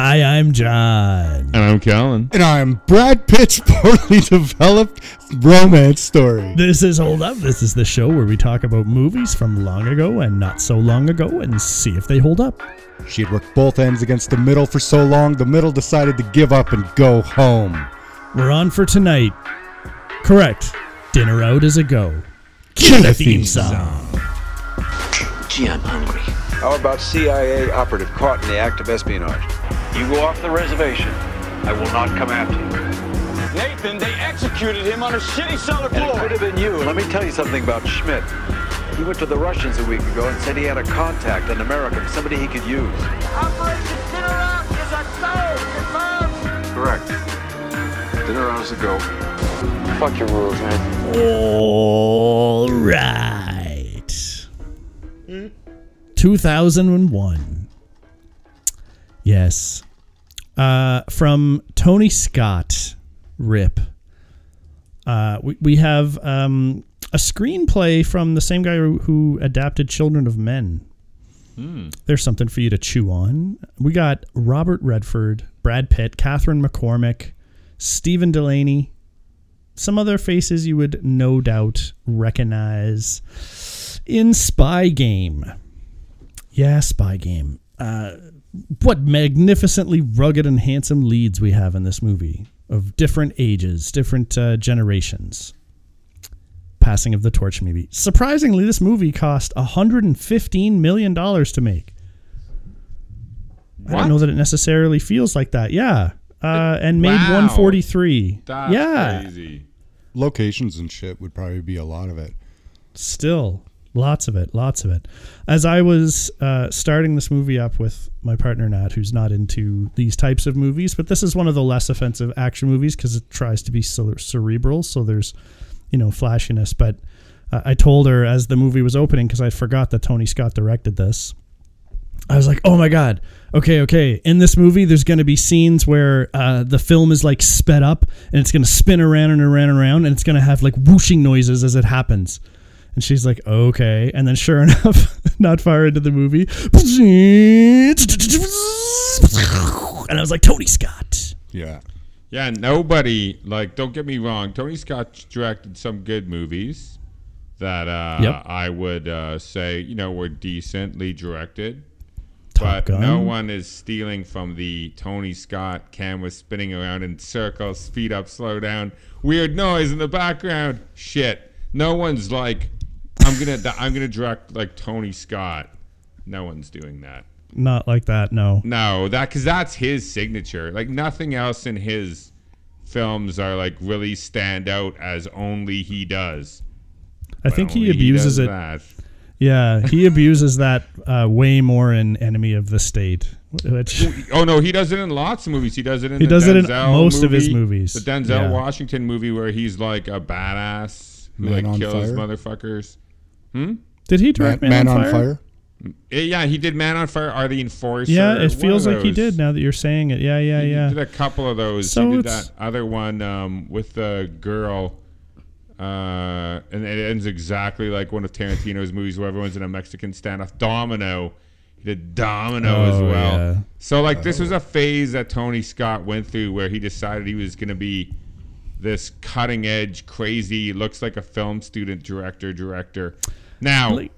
Hi, I'm John. And I'm Callan. And I'm Brad Pitt's poorly developed romance story. This is Hold Up. This is the show where we talk about movies from long ago and not so long ago and see if they hold up. She had worked both ends against the middle for so long, the middle decided to give up and go home. We're on for tonight. Correct. Dinner out is a go. Cue the theme song. Gee, I'm hungry. How about CIA operative caught in the act of espionage? You go off the reservation. I will not come after you. Nathan, they executed him on a shitty cellar floor. And it floor. could have been you. Let me tell you something about Schmidt. He went to the Russians a week ago and said he had a contact, an American, somebody he could use. Operation Dinner Out is a go. Confirmed. Correct. Dinner hours ago. Fuck your rules, man. All right. 2001. Yes. Uh, from Tony Scott, RIP. Uh, we, we have um, a screenplay from the same guy who, who adapted Children of Men. There's something for you to chew on. We got Robert Redford, Brad Pitt, Catherine McCormack, Stephen Delaney, some other faces you would no doubt recognize in Spy Game. Yeah, Spy Game. Uh, what magnificently rugged and handsome leads we have in this movie of different ages, different uh, generations. Passing of the Torch movie. Surprisingly, this movie cost $115 million to make. I don't know that it necessarily feels like that. Yeah. Uh, and made Wow. 143. That's yeah. crazy. Locations and shit would probably be a lot of it. still lots of it lots of it as i was uh, starting this movie up with my partner nat who's not into these types of movies but this is one of the less offensive action movies because it tries to be cerebral so there's you know flashiness but uh, i told her as the movie was opening because i forgot that tony scott directed this I was like, oh my God. Okay, okay. In this movie, there's going to be scenes where uh, the film is like sped up and it's going to spin around and around and around and it's going to have like whooshing noises as it happens. And she's like, okay. And then sure enough, not far into the movie, and I was like, Tony Scott. Yeah. Yeah, nobody like. Don't get me wrong. Tony Scott directed some good movies that uh, Yep. I would uh, say you know were decently directed. Top but Gun. no one is stealing from the Tony Scott camera spinning around in circles, speed up, slow down, weird noise in the background. Shit. No one's like, I'm gonna, I'm gonna direct like Tony Scott. No one's doing that. Not like that, no. No, that because that's his signature. Like nothing else in his films are like really stand out as only he does. I But think he abuses does it. that. Yeah, he abuses that uh, way more in Enemy of the State, which Oh no, he does it in lots of movies. He does it in He the does it in Denzel most of his movies. The Denzel Yeah. Washington movie where he's like a badass who Man like kills Fire? motherfuckers. Did he direct Man, Man on, on Fire? Fire? Yeah, he did Man on Fire. Are the Enforcer? Yeah, it feels like he did. Now that you're saying it, yeah, yeah, He yeah. did a couple of those. So he did that other one um, with the girl, uh, and it ends exactly like one of Tarantino's movies where everyone's in a Mexican standoff. Domino. He did Domino as Oh, well. yeah. So like this was a phase that Tony Scott went through where he decided he was going to be this cutting edge, crazy, looks like a film student director director. Now, Like,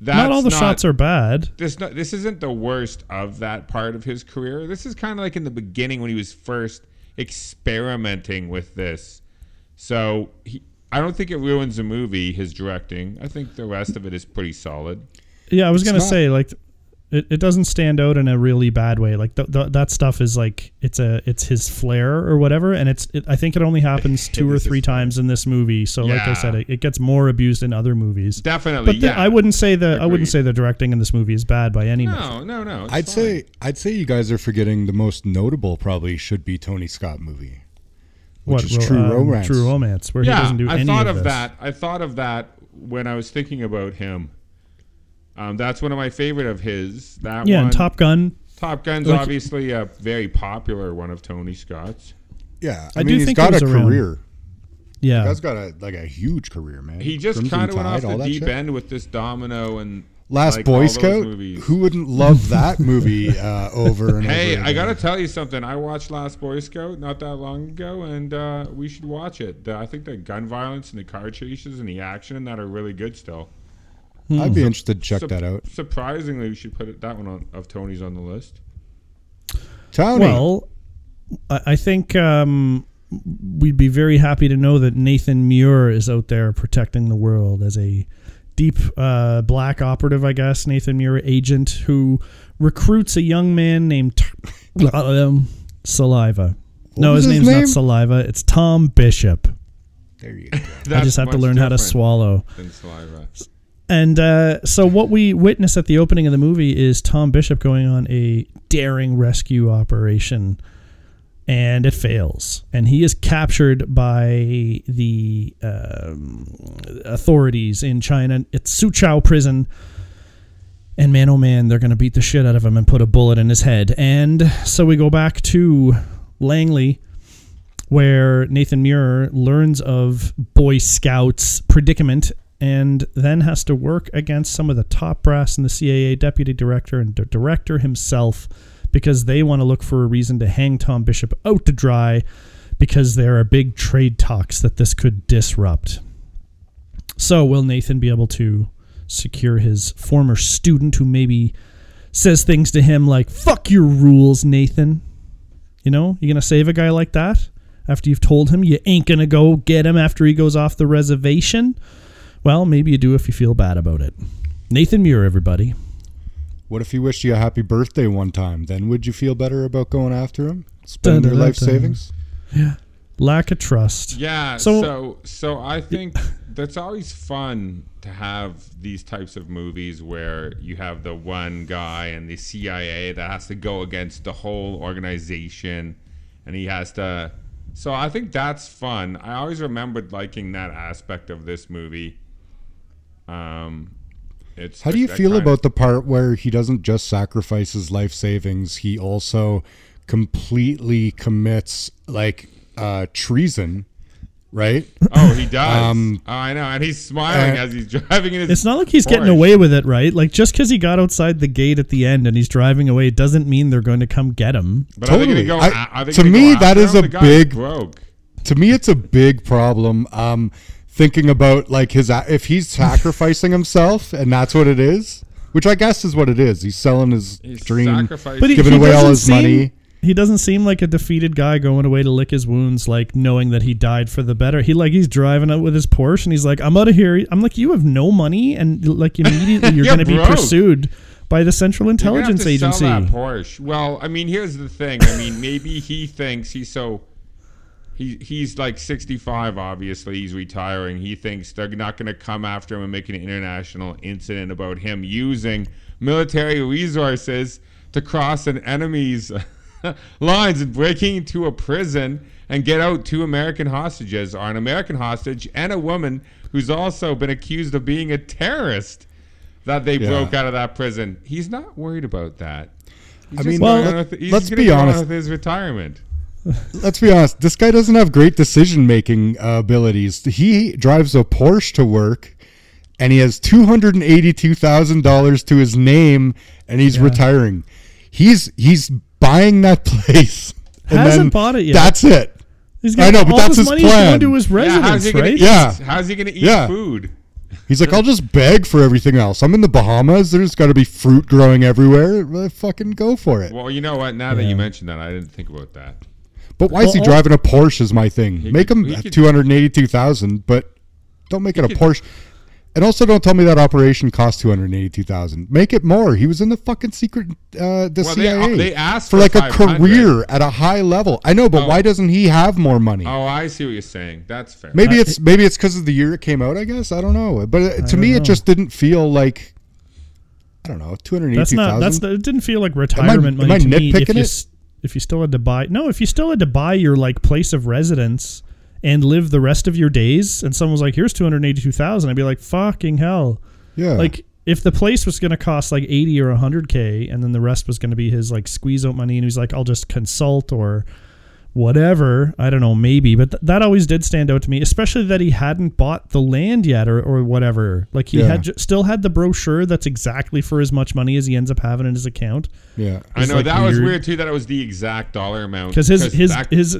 not all the shots are bad. this no, this isn't the worst of that part of his career. This is kind of like in the beginning when he was first experimenting with this. So he, I don't think it ruins the movie. His directing. I think the rest of it is pretty solid. Yeah, I was gonna not- say like it, it doesn't stand out in a really bad way. Like th- th- that stuff is like it's a it's his flair or whatever, and it's it, I think it only happens two or three times in this movie. So like I said, it, it gets more abused in other movies. Definitely, But the, yeah. I wouldn't say the I wouldn't say the directing in this movie is bad by any means. No, no, no. it's I'd fine. say I'd say you guys are forgetting the most notable probably should be Tony Scott movie. Which is ro- True um, Romance. True Romance, where yeah, he doesn't do I any thought of, of, this. that. I thought of that when I was thinking about him. Um, that's one of my favorite of his. That Yeah, one. and Top Gun. Top Gun's like- obviously a very popular one of Tony Scott's. Yeah, I, I do mean he's think it got was a around- career. Yeah, Guy's got a like a huge career, man. He just kind of went Tide, off the deep shit. end with this Domino and Last Like Boy all those Scout. movies. Who wouldn't love that movie uh, over and Hey, over? I gotta tell you something. I watched Last Boy Scout not that long ago, and uh, we should watch it. The, I think the gun violence and the car chases and the action in that are really good still. I'd be interested to check Sup- that out. Surprisingly, we should put it, that one on, of Tony's on the list. Tony, Well, I I think um, we'd be very happy to know that Nathan Muir is out there protecting the world as a deep uh, black operative, I guess. Nathan Muir, agent who recruits a young man named T- um, Saliva. no, his, his name's name? not Saliva. It's Tom Bishop. there you go. I just have to learn how to swallow. than saliva. And uh, so, what we witness at the opening of the movie is Tom Bishop going on a daring rescue operation, and it fails. And he is captured by the um, authorities in China. It's Su Chou prison. And man, oh man, they're going to beat the shit out of him and put a bullet in his head. And so we go back to Langley, where Nathan Muir learns of Boy Scouts' predicament and then has to work against some of the top brass in the CIA deputy director and the director himself, because they want to look for a reason to hang Tom Bishop out to dry because there are big trade talks that this could disrupt. So, will Nathan be able to secure his former student who maybe says things to him like, fuck your rules, Nathan? You know, you're gonna save a guy like that after you've told him you ain't gonna go get him after he goes off the reservation? Well, maybe you do if you feel bad about it. Nathan Muir, everybody. What if he wished you a happy birthday one time? Then would you feel better about going after him? Spending your life Dun-dun-dun-dun. Lack of trust. Yeah. So- So, so I think that's always fun to have these types of movies where you have the one guy and the CIA that has to go against the whole organization, and he has to. So I think that's fun. I always remembered liking that aspect of this movie. Um, it's How do you feel kind of- about the part where he doesn't just sacrifice his life savings, he also completely commits like uh treason, right? Oh, he does. Um, oh, I know, and he's smiling uh, as he's driving in his. It's not like he's getting away with it, right? Like just because he got outside the gate at the end and he's driving away doesn't mean they're going to come get him. But are they Totally. gonna go, I- are they to gonna go me, that after is him? a big- broke. to me it's a big problem um thinking about like his if he's sacrificing himself and that's what it is which i guess is what it is he's selling his He's dream. But he, Giving he away all his seem- money. He doesn't seem like a defeated guy going away to lick his wounds, like knowing that he died for the better. He like he's driving out with his Porsche and he's like, "I'm out of here." I'm like, "You have no money, and like immediately you're You're going to be pursued by the Central You're have Intelligence to Agency." Sell that Porsche. Well, I mean, here's the thing. I mean, maybe he thinks he's so. He, he's like 65, obviously. He's retiring. He thinks they're not going to come after him and make an international incident about him using military resources to cross an enemy's lines and breaking into a prison and get out two American hostages, or an American hostage and a woman who's also been accused of being a terrorist that they Yeah. broke out of that prison. He's not worried about that. He's I mean, well, he's let's be honest. with his retirement. Let's be honest this guy doesn't have great decision making uh, abilities he drives a porsche to work and he has $282000 to his name and he's retiring he's he's buying that place and Hasn't then bought it yet. that's it He's I got know, but that's his his money plan. going to his residence, he gonna right? eat? Yeah. How's he gonna eat Yeah. food? He's like, I'll just beg for everything else. I'm in the Bahamas. There's got to be fruit growing everywhere. Well, fucking go for it. Well, you know what? Now that you mentioned that, I didn't think about that. But why is he driving a Porsche? Is my thing. Make could- him two hundred eighty-two thousand, but don't make it a could- Porsche. And also, don't tell me that operation cost two hundred eighty-two thousand. Make it more. He was in the fucking secret, uh, the Well, they- CIA. they asked for for like a career at a high level. I know, but Oh. why doesn't he have more money? Oh, I see what you're saying. That's fair. Maybe it's maybe it's because of the year it came out. I guess I don't know. But uh, to me, don't it just didn't feel like I don't know two hundred That's not. That's thousand. the, it. Didn't feel like retirement am money I to me. If nitpicking you, it? If you still had to buy, no, if you still had to buy your like place of residence and live the rest of your days, and someone was like, "Here's two hundred eighty-two thousand, I'd be like, "Fucking hell!" Yeah, Like if the place was going to cost like eighty or hundred k, and then the rest was going to be his like squeeze out money, and he's like, "I'll just consult or whatever. I don't know, maybe, but th- that always did stand out to me, especially that he hadn't bought the land yet or, or whatever. Like he Yeah. had j- still had the brochure that's exactly for as much money as he ends up having in his account. Yeah. I know like, that was weird. weird too. That it was the exact dollar amount. Because his his, back- his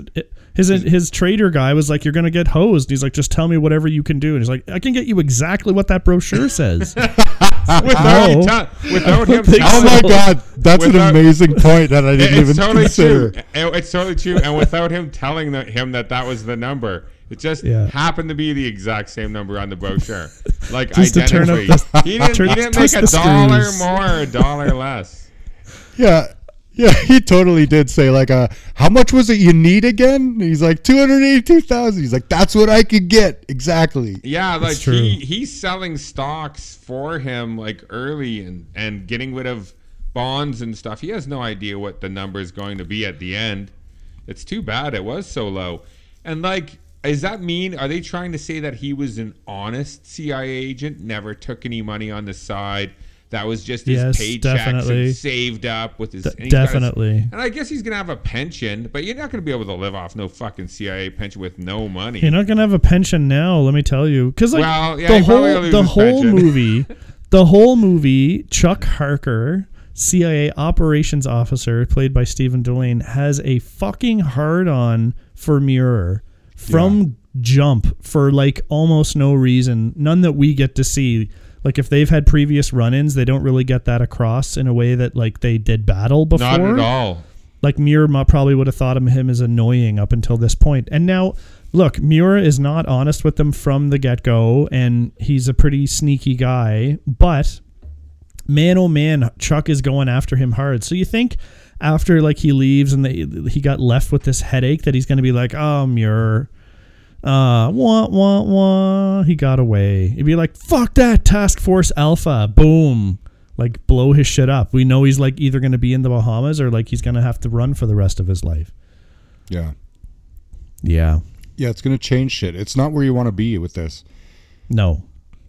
his his trader guy was like, "You're gonna get hosed." He's like, "Just tell me whatever you can do." And he's like, "I can get you exactly what that brochure says." without, No. without him think Oh my god, that's Without- an amazing point that I didn't even totally consider. true. It- It's totally true. And without him telling the, him that that was the number, it just Yeah. happened to be the exact same number on the brochure. Like Just to turn up identically. the- he didn't, turn- he didn't make a dollar screws. more or a dollar less. Yeah. Yeah, he totally did say like uh how much was it you need again? He's like 282,000. He's like that's what I could get. Exactly. Yeah, like true. he he's selling stocks for him like early and and getting rid of bonds and stuff. He has no idea what the number is going to be at the end. It's too bad it was so low. And like does that mean are they trying to say that he was an honest CIA agent, never took any money on the side? That was just his Yes, paychecks definitely. saved up with his De- and his- definitely. and I guess he's gonna have a pension, but you're not gonna be able to live off no fucking CIA pension with no money. You're not gonna have a pension now, let me tell you, because like Well, yeah, the whole the whole pension. movie, the whole movie, Chuck Harker, CIA operations officer, played by Stephen Dillane, has a fucking hard on for Muir from jump for like almost no reason, none that we get to see. Like if they've had previous run-ins, they don't really get that across in a way that like they did battle before Not at all. like Muir probably would have thought of him as annoying up until this point. And now, look, Muir is not honest with them from the get go, and he's a pretty sneaky guy. But man, oh man, Chuck is going after him hard. So you think after like he leaves and they, he got left with this headache that he's going to be like, oh Muir. Uh, wah, wah, wah. He got away. He'd be like, fuck that, Task Force Alpha. Boom. Like, blow his shit up. We know he's like either going to be in the Bahamas or like he's going to have to run for the rest of his life. Yeah. Yeah. Yeah, it's going to change shit. It's not where you want to be with this. No.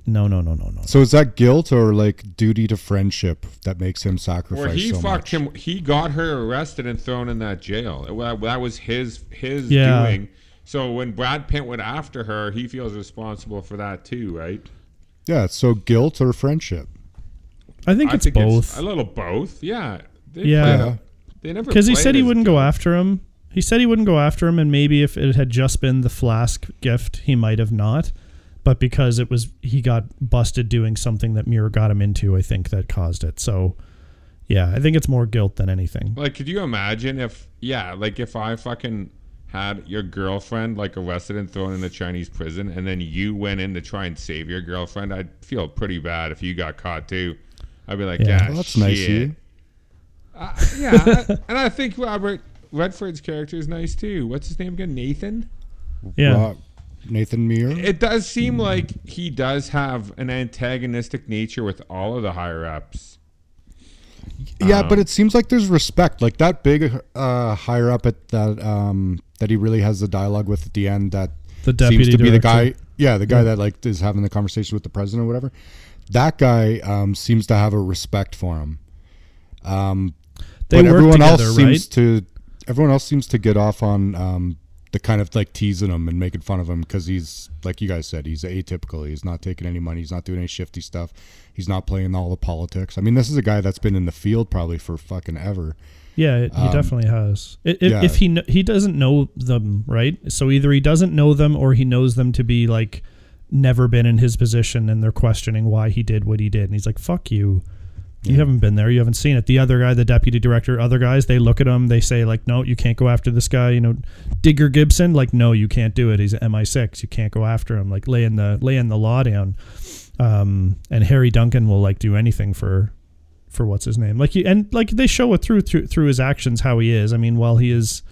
No, no, no, no, no. So is that guilt or like duty to friendship that makes him sacrifice Or he so fucked much? him. He got her arrested and thrown in that jail. Well, that was his his Yeah. doing. So when Brad Pitt went after her, he feels responsible for that too, right? Yeah, so guilt or friendship. I think I it's think both. a little both. Yeah. They Yeah. played- They never Because he said he wouldn't go after him. He said he wouldn't go after him, and maybe if it had just been the flask gift, he might have not. But because it was, he got busted doing something that Muir got him into. I think that caused it. So, yeah, I think it's more guilt than anything. Like, could you imagine if, yeah, like if I fucking had your girlfriend like arrested and thrown in a Chinese prison, and then you went in to try and save your girlfriend, I'd feel pretty bad if you got caught too. I'd be like, Yeah. yeah, Well, that's nice of you. Uh, yeah, I- and I think Robert Redford's character is nice too. What's his name again? Nathan. Yeah, Ro- Nathan Muir. It does seem like he does have an antagonistic nature with all of the higher ups. yeah, Um, but it seems like there's respect. Like that big uh, higher up at that um, that he really has the dialogue with at the end. That The deputy seems to be the guy. Yeah, the guy that like is having the conversation with the president or whatever. That guy um, seems to have a respect for him. Um, they but everyone together, else right? seems to everyone else seems to get off on um, the kind of like teasing him and making fun of him because he's like you guys said he's atypical he's not taking any money he's not doing any shifty stuff he's not playing all the politics i mean this is a guy that's been in the field probably for fucking ever Yeah, it, he definitely has. If, yeah. if he kn- he doesn't know them, right? So either he doesn't know them, or he knows them to be like never been in his position, and they're questioning why he did what he did, and he's like, "Fuck you." You haven't been there. You haven't seen it. The other guy, the deputy director, other guys, they look at him. They say like, "No, you can't go after this guy." You know, Digger Gibson, like, "No, you can't do it. He's MI6. You can't go after him." Like, laying the laying the law down. Um, and Harry Duncan will like do anything for for what's his name. Like he and like they show it through through through his actions how he is. I mean, while he is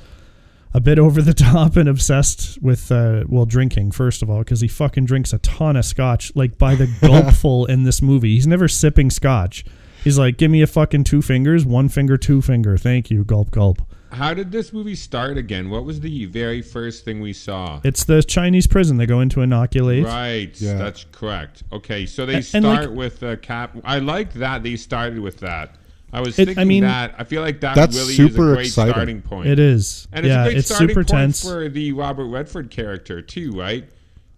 a bit over the top and obsessed with uh well drinking first of all because he fucking drinks a ton of scotch like by the gulpful in this movie. He's never sipping scotch. He's like, "Give me a fucking two fingers, one finger, two finger. Thank you. Gulp gulp." How did this movie start again? What was the very first thing we saw? It's the Chinese prison they go into inoculate. Right, Yeah. that's correct. Okay, so they And- start and, like- with uh, cap. I liked that they started with that. I was It- I thinking mean- that. I feel like that That's really super is a great exciting. starting point. It is. And it's yeah, a great it's starting super point tense. for the Robert Redford character too, right?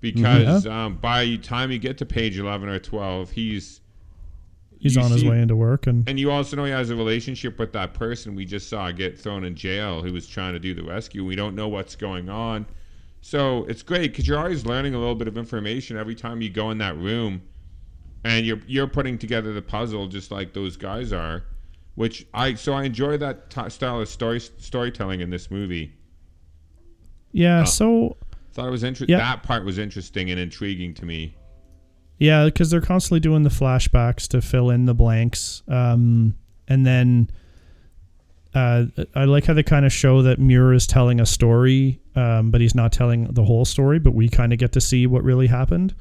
Because um, by the time you get to page eleven or twelve, he's He's on his way into work, and and you also know he has a relationship with that person we just saw get thrown in jail who was trying to do the rescue. We don't know what's going on, so it's great because you're always learning a little bit of information every time you go in that room, and you're you're putting together the puzzle just like those guys are. Which I so I enjoy that t- style of story storytelling in this movie. yeah. Uh, so Thought it was interesting. Yeah. That part was interesting and intriguing to me. Yeah, because they're constantly doing the flashbacks to fill in the blanks, um, and then uh, I like how they kind of show that Muir is telling a story, um, but he's not telling the whole story. But we kind of get to see what really happened,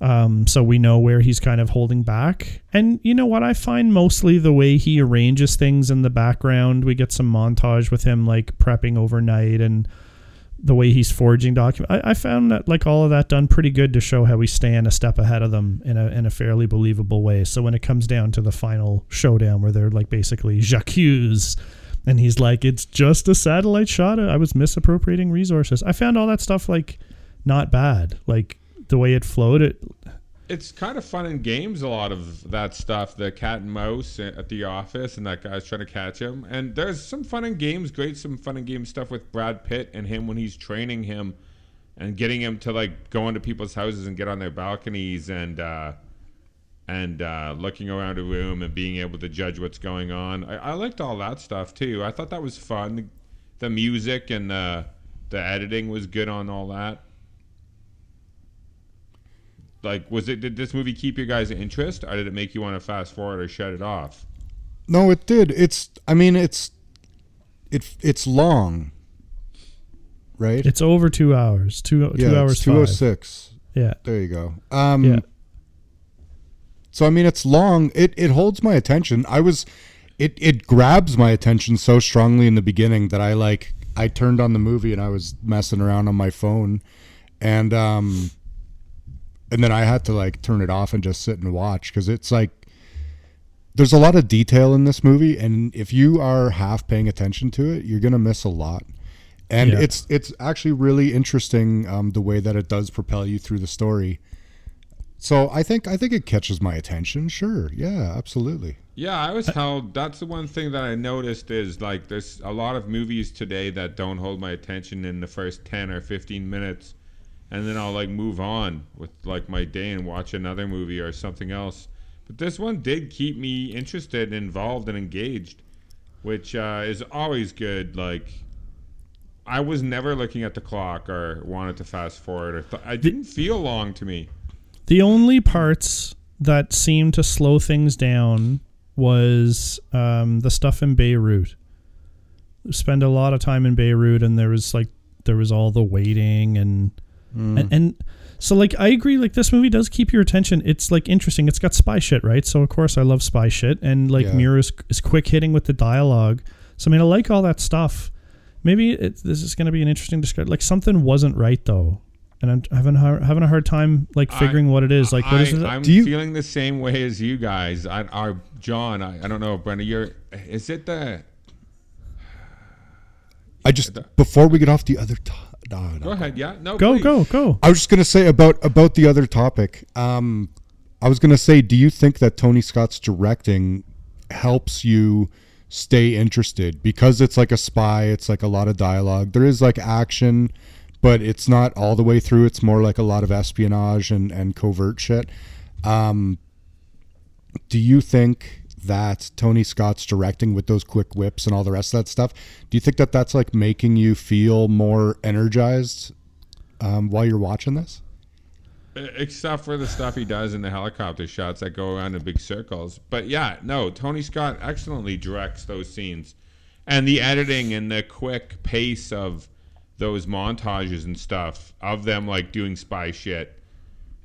um, so we know where he's kind of holding back. And you know what? I find mostly the way he arranges things in the background. We get some montage with him like prepping overnight and the way he's forging documents. I, I found that like all of that done pretty good to show how we stand a step ahead of them in a in a fairly believable way. So when it comes down to the final showdown where they're like basically Jacques and he's like, It's just a satellite shot. I was misappropriating resources. I found all that stuff like not bad. Like the way it flowed, it It's kind of fun in games. A lot of that stuff, the cat and mouse at the office, and that guy's trying to catch him. And there's some fun in games. Great, some fun in game stuff with Brad Pitt and him when he's training him and getting him to like go into people's houses and get on their balconies and uh, and uh, looking around a room and being able to judge what's going on. I, I liked all that stuff too. I thought that was fun. The music and the the editing was good on all that. Like, was it? Did this movie keep your guys' interest, or did it make you want to fast forward or shut it off? No, it did. It's. I mean, it's. It it's long. Right. it's over two hours. Two two yeah, hours Two oh five. six. Yeah. There you go. Um, Yeah. So I mean, it's long. It it holds my attention. I was, it it grabs my attention so strongly in the beginning that I like. I turned on the movie and I was messing around on my phone, and um, and then I had to like turn it off and just sit and watch because it's like there's a lot of detail in this movie, and if you are half paying attention to it, you're gonna miss a lot. And Yeah. it's it's actually really interesting um, the way that it does propel you through the story. So I think I think it catches my attention. Sure, yeah, absolutely. Yeah, I was held. That's the one thing that I noticed is like there's a lot of movies today that don't hold my attention in the first ten or fifteen minutes, and then I'll like move on with like my day and watch another movie or something else. But this one did keep me interested, involved, and engaged, which uh, is always good. Like. I was never looking at the clock or wanted to fast forward or th- I didn't feel long to me. The only parts that seemed to slow things down was um, the stuff in Beirut. Spend a lot of time in Beirut, and there was like there was all the waiting and Mm. and, and so like I agree. Like this movie does keep your attention. It's like interesting. It's got spy shit, right? So of course I love spy shit, and like Yeah. Muir is, is quick hitting with the dialogue. So I mean I like all that stuff. Maybe it, this is going to be an interesting discussion. Like something wasn't right though, and I'm having a hard, having a hard time like I- figuring what it is. Like what I, is it? I'm Do you- feeling the same way as you guys. I, our John, I, I don't know, Brenda. You're. Is it the? I just before we get off the other to- no, no. Go ahead. Yeah. No. go please. go go. I was just gonna say about about the other topic. Um, I was gonna say, do you think that Tony Scott's directing helps you stay interested because it's like a spy? It's like a lot of dialogue. There is like action, but it's not all the way through. It's more like a lot of espionage and and covert shit. Um, do you think that Tony Scott's directing with those quick whips and all the rest of that stuff? Do you think that that's like making you feel more energized um, while you're watching this? Except for the stuff he does in the helicopter shots that go around in big circles. But yeah, no, Tony Scott excellently directs those scenes. And the editing and the quick pace of those montages and stuff of them like doing spy shit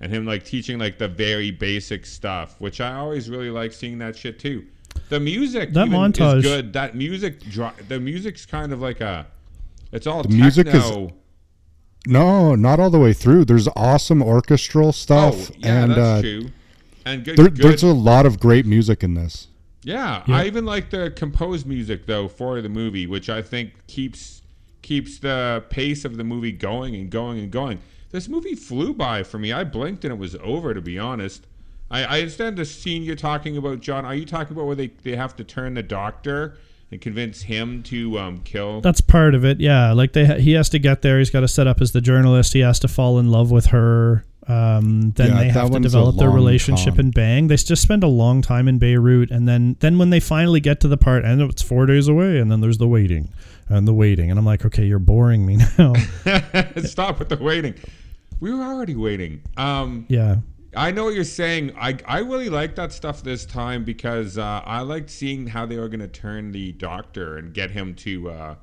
and him like teaching like the very basic stuff, which I always really like seeing that shit too. The music That montage- is good. That music the music's kind of like a it's all The music is- No, not all the way through. There's awesome orchestral Oh, stuff, yeah, and that's uh, true. And good, there, good there's a lot of great music in this. Yeah, Yeah. I even like the composed music though for the movie, which I think keeps keeps the pace of the movie going and going and going. This movie flew by for me. I blinked and it was over. To be honest, I, I understand the scene you're talking about, John. Are you talking about where they they have to turn the doctor and convince him to um, kill? That's part of it. Yeah, like they ha- he has to get there. He's got to set up as the journalist. He has to fall in love with her. Um, then Yeah, they have to develop their relationship con. and bang. They just spend a long time in Beirut, and then then when they finally get to the part, and it's four days away, and then there's the waiting and the waiting, and I'm like, okay, you're boring me now. Stop with the waiting. We were already waiting. Um, yeah, I know what you're saying. I, I really like that stuff this time because uh, I liked seeing how they were going to turn the doctor and get him to uh,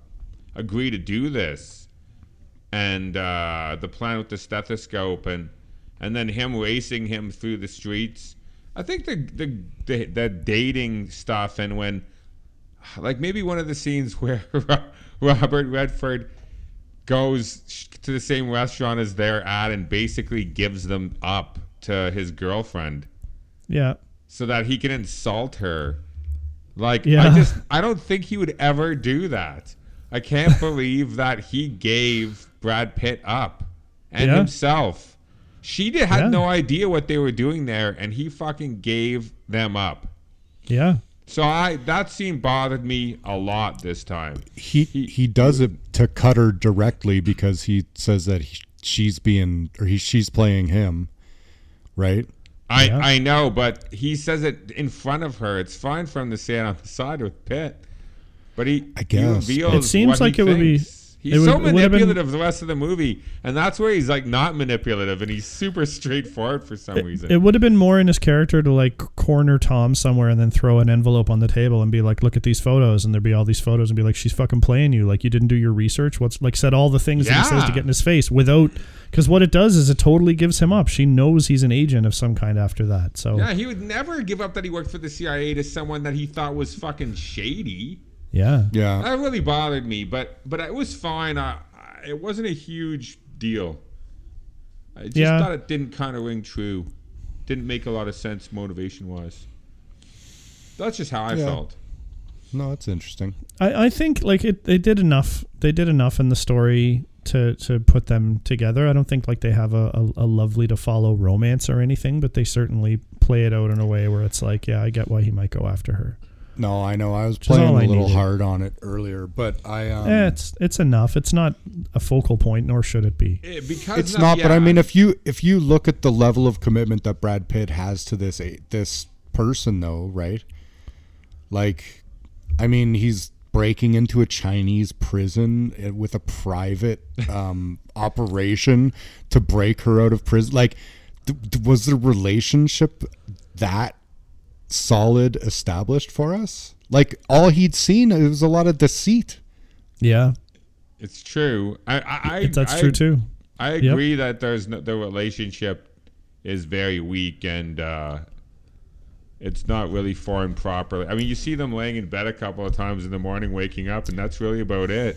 agree to do this, and uh, the plan with the stethoscope and and then him racing him through the streets. I think the the the, the dating stuff and when like maybe one of the scenes where Robert Redford goes to the same restaurant as they're at and basically gives them up to his girlfriend yeah, so that he can insult her. Like I just I don't think he would ever do that. I can't believe that he gave Brad Pitt up and Yeah. himself. She did, had Yeah. no idea what they were doing there and he fucking gave them up. yeah, So I that scene bothered me a lot this time. he he does it to cut her directly because he says that he, she's being or he she's playing him, right? I, Yeah. I know, but he says it in front of her. It's fine for him to say it on the side with Pitt, but he, I guess. he reveals It seems like it would be- thinks. He's would- so it have been- manipulative the rest of the movie, and that's where he's like not manipulative, and he's super straightforward for some reason. It would have been more in his character to like corner Tom somewhere and then throw an envelope on the table and be like, "Look at these photos," and there'd be all these photos and be like, "She's fucking playing you. Like you didn't do your research. What's like said all the things that he says to get in his face without." Because what it does is it totally gives him up. She knows he's an agent of some kind after that. So yeah, he would never give up that he worked for the CIA to someone that he thought was fucking shady. Yeah, Yeah. That really bothered me, but but it was fine. I, I, it wasn't a huge deal. I just Yeah. thought it didn't kind of ring true. Didn't make a lot of sense motivation wise. That's just how I Yeah. felt. No, that's interesting. I, I think like it they did enough they did enough in the story to to put them together. I don't think like they have a, a, a lovely to follow romance or anything, but they certainly play it out in a way where it's like, yeah, I get why he might go after her. No, I know. I was is playing all a I little needed. hard on it earlier, but I um Eh, it's it's enough. It's not a focal point, nor should it be. Eh, because it's of- not but i mean if you if you look at the level of commitment that brad pitt has to this this person though right like i mean he's breaking into a chinese prison eh, with a private um operation to break her out of prison like th- th- was the relationship that solid established for us like all he'd seen it was a lot of deceit Yeah, it's true. I, I, I that's I- true too. I Yep. agree that there's no, the relationship is very weak and uh, it's not really formed properly. I mean, you see them laying in bed a couple of times in the morning, waking up, and that's really about it.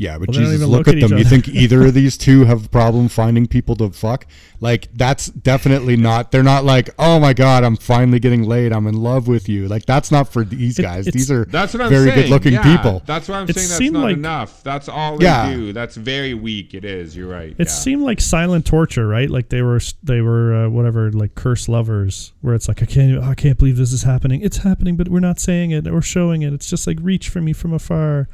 Yeah, but Well, Jesus, look, look at at them. each You think either of these two have a problem finding people to fuck? Like that's definitely not. They're not like, oh my god, I'm finally getting laid. I'm in love with you. Like that's not for these guys. it's- These are That's what I'm very saying. good-looking Yeah, people. That's why I'm It saying that's not like- enough. That's all they Yeah. do. That's very weak. It is. You're right. It yeah. seemed like silent torture, right? Like they were they were uh, whatever, like cursed lovers, where it's like I can't I can't believe this is happening. It's happening, but we're not saying it or showing it. It's just like reach for me from afar,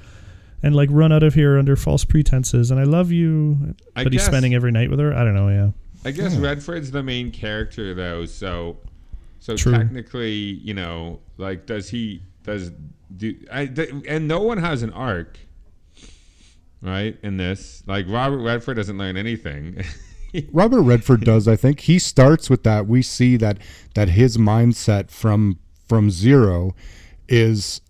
and like run out of here under false pretenses. And I love you, I but he's spending every night with her. I don't know. Yeah, I guess Redford's the main character though, so so True. technically, you know, like does he does do I th- and no one has an arc, right? In this, like Robert Redford doesn't learn anything. Robert Redford does. I think he starts with that. We see that that his mindset from from zero is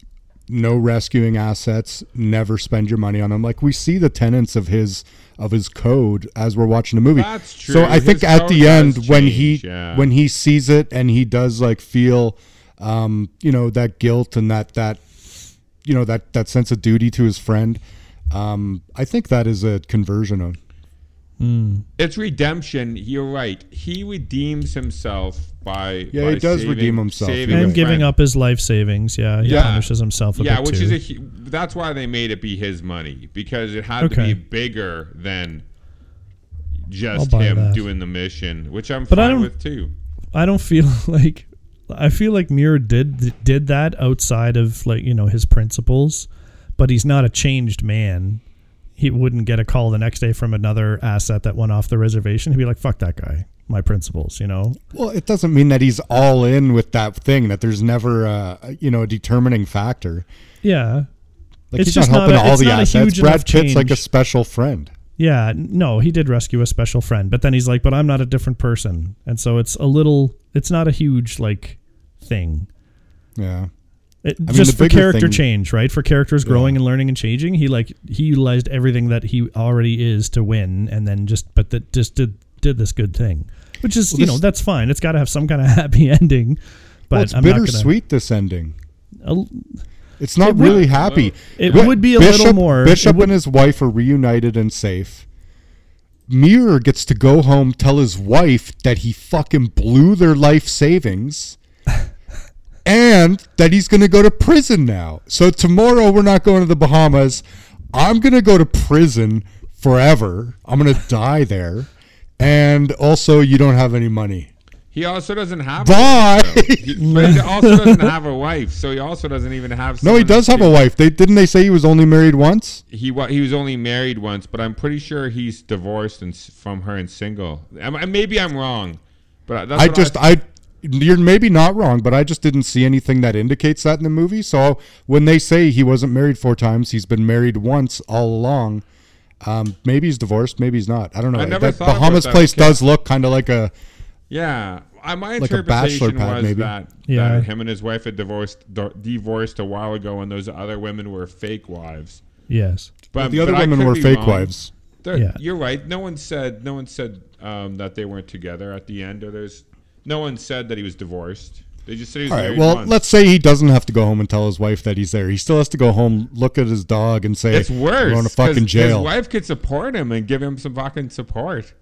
no rescuing assets, never spend your money on them. Like we see the tenets of his of his code as we're watching the movie. That's true. So I think at the end when he yeah. when he sees it and he does like feel um, you know, that guilt and that that you know, that that sense of duty to his friend. Um, I think that is a conversion of Hmm. It's redemption. You're right. He redeems himself by Yeah, by he does saving- redeem himself. and giving friend. up his life savings. Yeah, he Yeah. punishes himself a yeah, bit which too. is a that's why they made it be his money because it had Okay. to be bigger than just him that. doing the mission, which I'm But I fine don't- with too. I don't feel like I feel like Muir did did that outside of like you know his principles, but he's not a changed man. He wouldn't get a call the next day from another asset that went off the reservation. He'd be like, "Fuck that guy." My principles, you know. Well, it doesn't mean that he's all in with that thing. That there's never, a, you know, a determining factor. Yeah, Like It's he's just not not helping a- all the assets. Brad Pitt's like a special friend. yeah. No, he did rescue a special friend, but then he's like, "But I'm not a different person," and so it's a little. It's not a huge like thing. Yeah. Uh, it, mean, just for character thing- change, right? For characters growing and learning and changing, he like he utilized everything that he already is to win, and then just but that just did did this good thing, which is Well, you this- know that's fine. It's got to have some kind of happy ending, but Well, it's I'm not gonna. bittersweet. This ending. a- It's not It would- really happy. It would be a Bishop, little more- Bishop would- and his wife are reunited and safe. Muir gets to go home, tell his wife that he fucking blew their life savings, and that he's going to go to prison now. So tomorrow we're not going to the Bahamas. I'm going to go to prison forever. I'm going to die there, and also you don't have any money. He also doesn't have. Bye. A wife. He- but he also doesn't have a wife, so he also doesn't even have. No, he does have a wife. They didn't they say he was only married once? He wa- he was only married once, but I'm pretty sure he's divorced and s- from her and single. I- Maybe I'm wrong, but that's I just I you're maybe not wrong, but I just didn't see anything that indicates that in the movie. So when they say he wasn't married four times, he's been married once all along. Um, maybe he's divorced, maybe he's not. I don't know. I never that thought Bahamas that. place Okay. does look kind of like a Yeah, I, my Like a bachelor interpretation pad, was maybe. that, Yeah. that him and his wife had divorced d- divorced a while ago, and those other women were fake wives. yes, But the other but women were fake wrong. wives. Yeah. You're right. No one said no one said um, that they weren't together at the end, or there's no one said that he was divorced. They just said he was All right. married Well, once. let's say he doesn't have to go home and tell his wife that he's there. He still has to go home, look at his dog, and say, It's worse. "We're going to 'cause fucking jail." His wife could support him and give him some fucking support.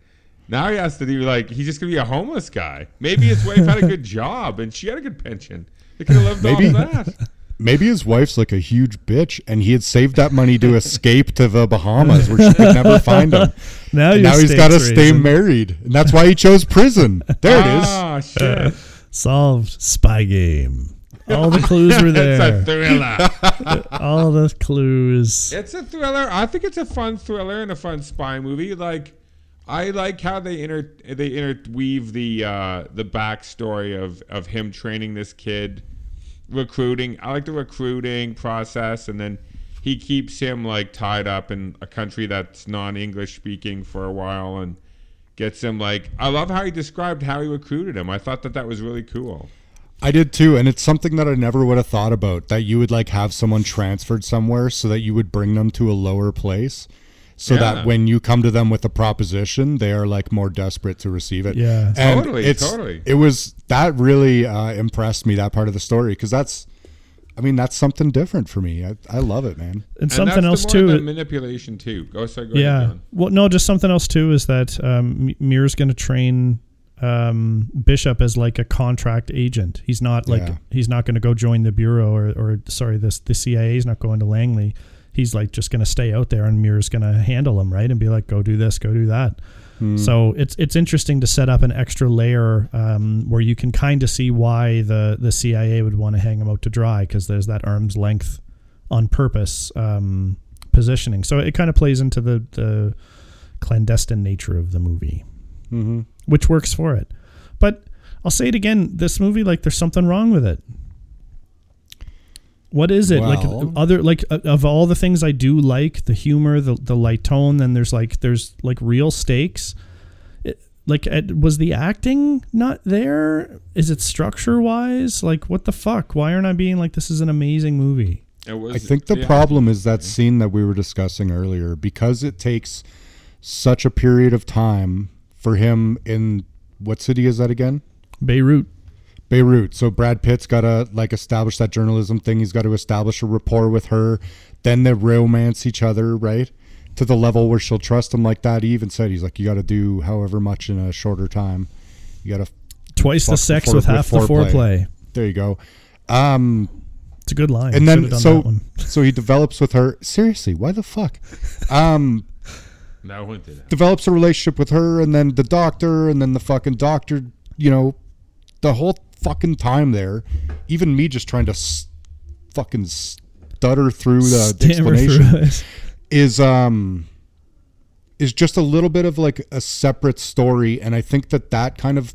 Now he has to do like he's just gonna be a homeless guy. Maybe his wife had a good job and she had a good pension. They could have lived Maybe. off that. Maybe his wife's like a huge bitch, and he had saved that money to escape to the Bahamas, where she could never find him. now now he's got to stay married, and that's why he chose prison. There it is. Oh shit! solved spy game. All the clues were there. it's a thriller. All the clues. it's a thriller. I think it's a fun thriller and a fun spy movie. Like I like how they inter they interweave the uh, the backstory of of him training this kid, recruiting. I like the recruiting process, and then he keeps him like tied up in a country that's non English speaking for a while, and gets him like. I love how he described how he recruited him. I thought that that was really cool. I did too, and it's something that I never would have thought about. That you would like have someone transferred somewhere, so that you would bring them to a lower place, so Yeah. that when you come to them with a proposition, they are like more desperate to receive it. Yeah. And Totally, it's, totally. It was that really uh, impressed me that part of the story because that's, I mean, that's something different for me. I, I love it, man. And And something else the more too. The manipulation too. Go sorry. Go ahead, yeah. John. Well, no, just something else too is that um, M- Muir's going to train um, Bishop as like a contract agent. He's not like Yeah. he's not going to go join the bureau or, or sorry, this the CIA is not going to Langley. He's like just going to stay out there, and Muir's going to handle him right and be like, go do this, go do that. So it's it's interesting to set up an extra layer um, where you can kind of see why the the CIA would want to hang him out to dry because there's that arm's length on purpose um, positioning. So it kind of plays into the the clandestine nature of the movie, Mm-hmm. which works for it. But I'll say it again: this movie, like, there's something wrong with it. What is it like? Other like of all the things I do like, the humor, the the light tone. Then there's like there's like real stakes. It, like, uh, was the acting not there? Is it structure wise? Like, what the fuck? Why aren't I being like this is an amazing movie? It was, I think the yeah. problem is that scene that we were discussing earlier because it takes such a period of time for him in what city is that again? Beirut. Beirut. So Brad Pitt's got to like establish that journalism thing. He's got to establish a rapport with her. Then they romance each other, right? to the level where she'll trust him like that. He even said he's like, you got to do however much in a shorter time. You got to. Twice the sex before- with half the with foreplay. foreplay. There you go. Um, It's a good line. and then so so he develops with her. Seriously, why the fuck? Um, No one develops a relationship with her, and then the doctor, and then the fucking doctor. You know, the whole fucking time there, even me just trying to s- fucking stutter through the, the Stammer explanation through it. is um is just a little bit of like a separate story and i think that that kind of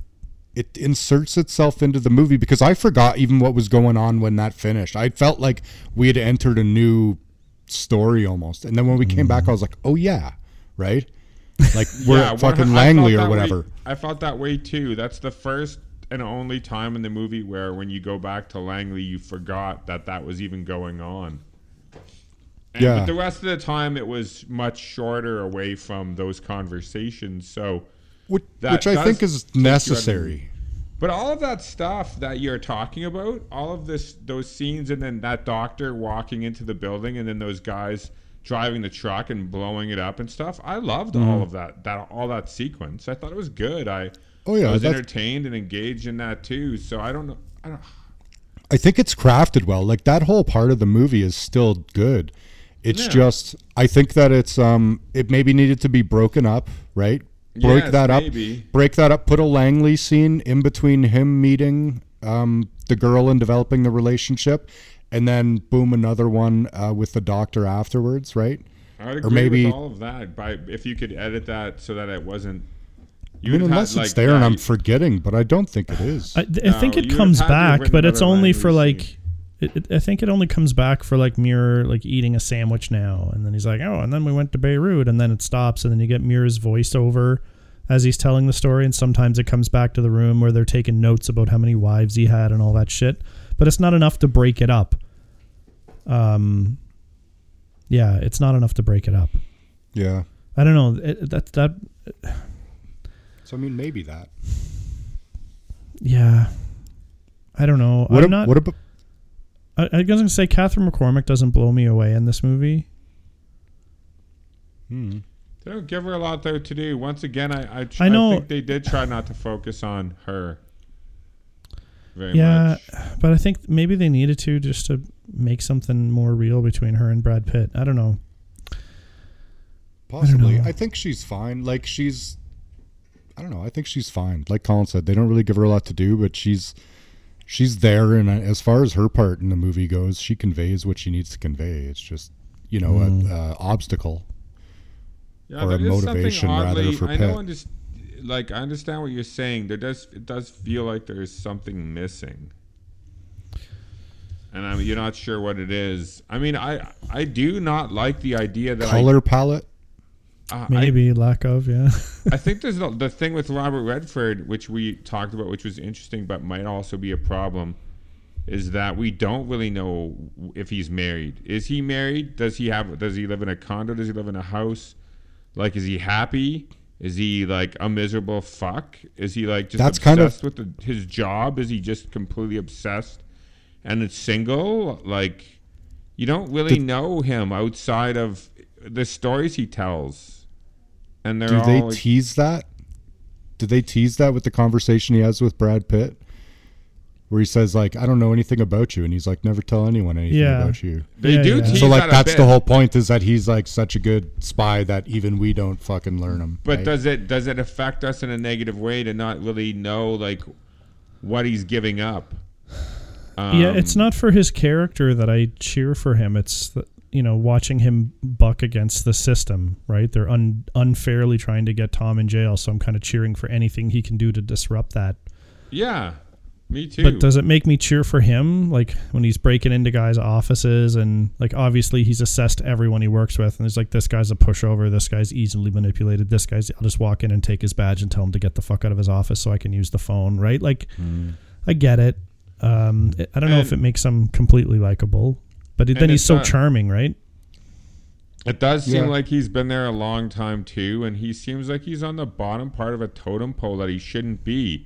it inserts itself into the movie because i forgot even what was going on when that finished. I felt like we had entered a new story almost and then when we came back i was like oh yeah right? Like we're at one- fucking langley or that way- whatever. I felt that way too. That's the first and only time in the movie where, when you go back to Langley, you forgot that that was even going on. And Yeah. But the rest of the time, it was much shorter away from those conversations. So, which, which i think is take you out of the necessary but all of that stuff that you're talking about, all of this, those scenes, and then that doctor walking into the building, and then those guys driving the truck and blowing it up and stuff. I loved Mm-hmm. all of that. That all that sequence. I thought it was good. I Oh, yeah, I was entertained and engaged in that too. So I don't know. I don't. I think it's crafted well. Like that whole part of the movie is still good. It's Yeah. just I think that it's um it maybe needed to be broken up, right? Break Yes, that up. maybe. Break that up. Put a Langley scene in between him meeting um the girl and developing the relationship, and then boom another one uh, with the doctor afterwards, right? I would Or agree maybe- with all of that. By if you could edit that so that it wasn't. You I mean, would have unless it's like, there and I'm forgetting, but I don't think it is. I, I think No, it comes have had to have back, but it's only for like. It, it, I think it only comes back for like Muir like eating a sandwich now, and then he's like, "Oh," and then we went to Beirut, and then it stops, and then you get Muir's voiceover as he's telling the story, and sometimes it comes back to the room where they're taking notes about how many wives he had and all that shit, but it's not enough to break it up. Um, yeah, it's not enough to break it up. yeah. I don't know. It, that that So I mean, maybe that. yeah. I don't know. What, I'm ab- not. what about? I, I was gonna say Catherine McCormack doesn't blow me away in this movie. Hmm. They don't give her a lot though to do. Once again, I I, tr- I know- think they did try not to focus on her. Very Yeah, much. but I think maybe they needed to just to make something more real between her and Brad Pitt. I don't know. Possibly. know. I, think she's fine. Like she's I don't know. I think she's fine. Like Colin said, they don't really give her a lot to do, but she's she's there and as far as her part in the movie goes, she conveys what she needs to convey. It's just, you know, Mm. a, a obstacle. Yeah, or a there is something motivation rather for I know, Pitt. underst- like I understand what you're saying. There does it does feel like there is something missing, and I'm, you're not sure what it is. I mean, I I do not like the idea that Color palette. I, uh, I- Maybe lack of, yeah. I think there's the, the thing with Robert Redford, which we talked about, which was interesting, but might also be a problem, is that we don't really know if he's married. Is he married? Does he have? Does he live in a condo? Does he live in a house? Like, is he happy? Is he like a miserable fuck? Is he like just That's kind of- obsessed with the, his job? Is he just completely obsessed and it's single? Like, you don't really The- know him outside of the stories he tells. And they're Do all they like, tease that? Do they tease that with the conversation he has with Brad Pitt? Where he says like, "I don't know anything about you," and he's like, "Never tell anyone anything Yeah. about you." They Yeah, do yeah. tease so like that's the whole point is that he's like such a good spy that even we don't fucking learn him. But right? does it does it affect us in a negative way to not really know like what he's giving up? yeah, it's Um, not for his character that I cheer for him. It's the, you know watching him buck against the system. Right? They're un, unfairly trying to get Tom in jail, so I'm kind of cheering for anything he can do to disrupt that. Yeah, me too. But does it make me cheer for him? Like when he's breaking into guys' offices and like obviously he's assessed everyone he works with, and there's like this guy's a pushover, this guy's easily manipulated, this guy's I'll just walk in and take his badge and tell him to get the fuck out of his office so I can use the phone, right? Like I get it. Um, I don't know if it makes him completely likable, but then he's so not- charming, right? it does seem Yeah. like he's been there a long time too, and he seems like he's on the bottom part of a totem pole that he shouldn't be.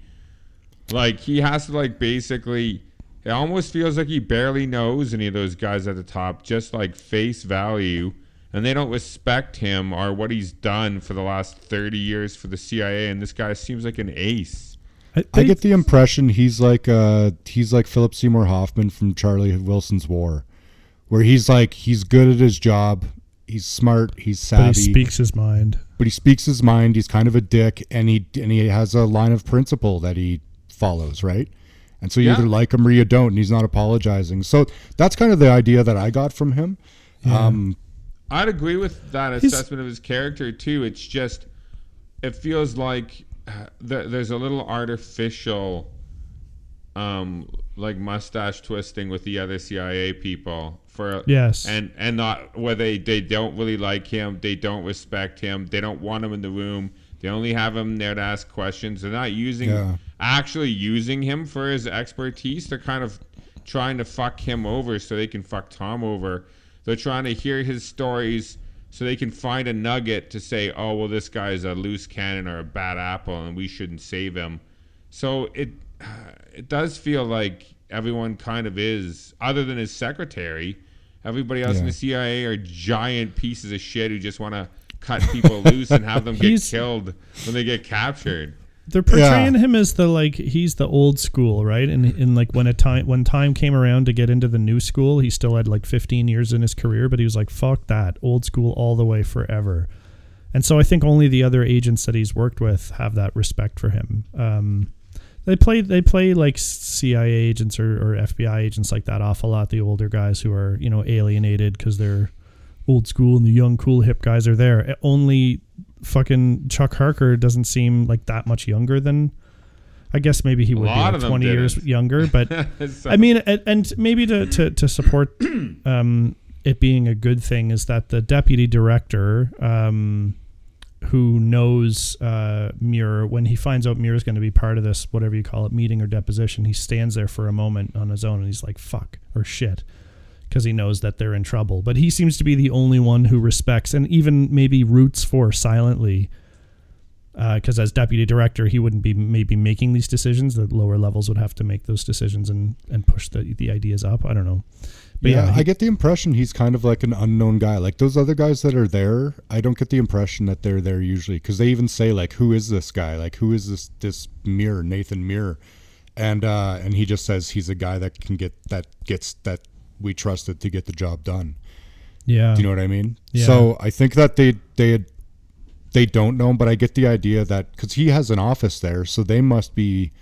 Like he has to like basically. It almost feels like he barely knows any of those guys at the top, just like face value, and they don't respect him or what he's done for the last 30 years for the CIA. And this guy seems like an ace. I they- get the impression he's like uh he's like Philip Seymour Hoffman from Charlie Wilson's War, where he's like he's good at his job, he's smart, he's but savvy, he speaks his mind. but he speaks his mind. He's kind of a dick, and he and he has a line of principle that he follows, right? And so you Yeah. either like him or you don't, and he's not apologizing. So that's kind of the idea that I got from him. Um, I'd agree with that He's- assessment of his character too. It's just it feels like uh, th- there's a little artificial um like mustache twisting with the other CIA people for Yes. and and not where they they don't really like him they don't respect him they don't want him in the room they only have him there to ask questions they're not using Yeah. actually using him for his expertise they're kind of trying to fuck him over so they can fuck Tom over they're trying to hear his stories so they can find a nugget to say oh well this guy is a loose cannon or a bad apple and we shouldn't save him so it it does feel like everyone kind of is, other than his secretary. Everybody else in the CIA are giant pieces of shit who just want to cut people loose and have them get killed when they get captured. They're portraying him as the like he's the old school, right? And in like when a time when time came around to get into the new school, he still had like 15 years in his career, but he was like, "Fuck that, old school all the way forever." And so I think only the other agents that he's worked with have that respect for him. Um, they play they play like CIA agents or, or FBI agents like that off a lot. The older guys who are you know alienated because they're old school and the young cool hip guys are there. Only fucking Chuck Harker doesn't seem like that much younger than. I guess maybe he would be like 20 years younger, but So- I mean, and, and maybe to, to, to support um, it being a good thing is that the deputy director, um, who knows uh, Muir, when he finds out Muir is going to be part of this, whatever you call it, meeting or deposition, he stands there for a moment on his own and he's like, fuck or shit. Because he knows that they're in trouble. But he seems to be the only one who respects and even maybe roots for silently because as deputy director, he wouldn't be maybe making these decisions. The lower levels would have to make those decisions and and push the the ideas up. I don't know. But yeah, yeah, I get the impression he's kind of like an unknown guy. Like those other guys that are there, I don't get the impression that they're there usually because they even say like, "Who is this guy? Like, who is this this Muir Nathan Muir?" And uh, and he just says he's a guy that can get that gets that we trusted to get the job done. yeah, Do you know what I mean? Yeah. So I think that they they had, they don't know him, but I get the idea that because he has an office there, so they must be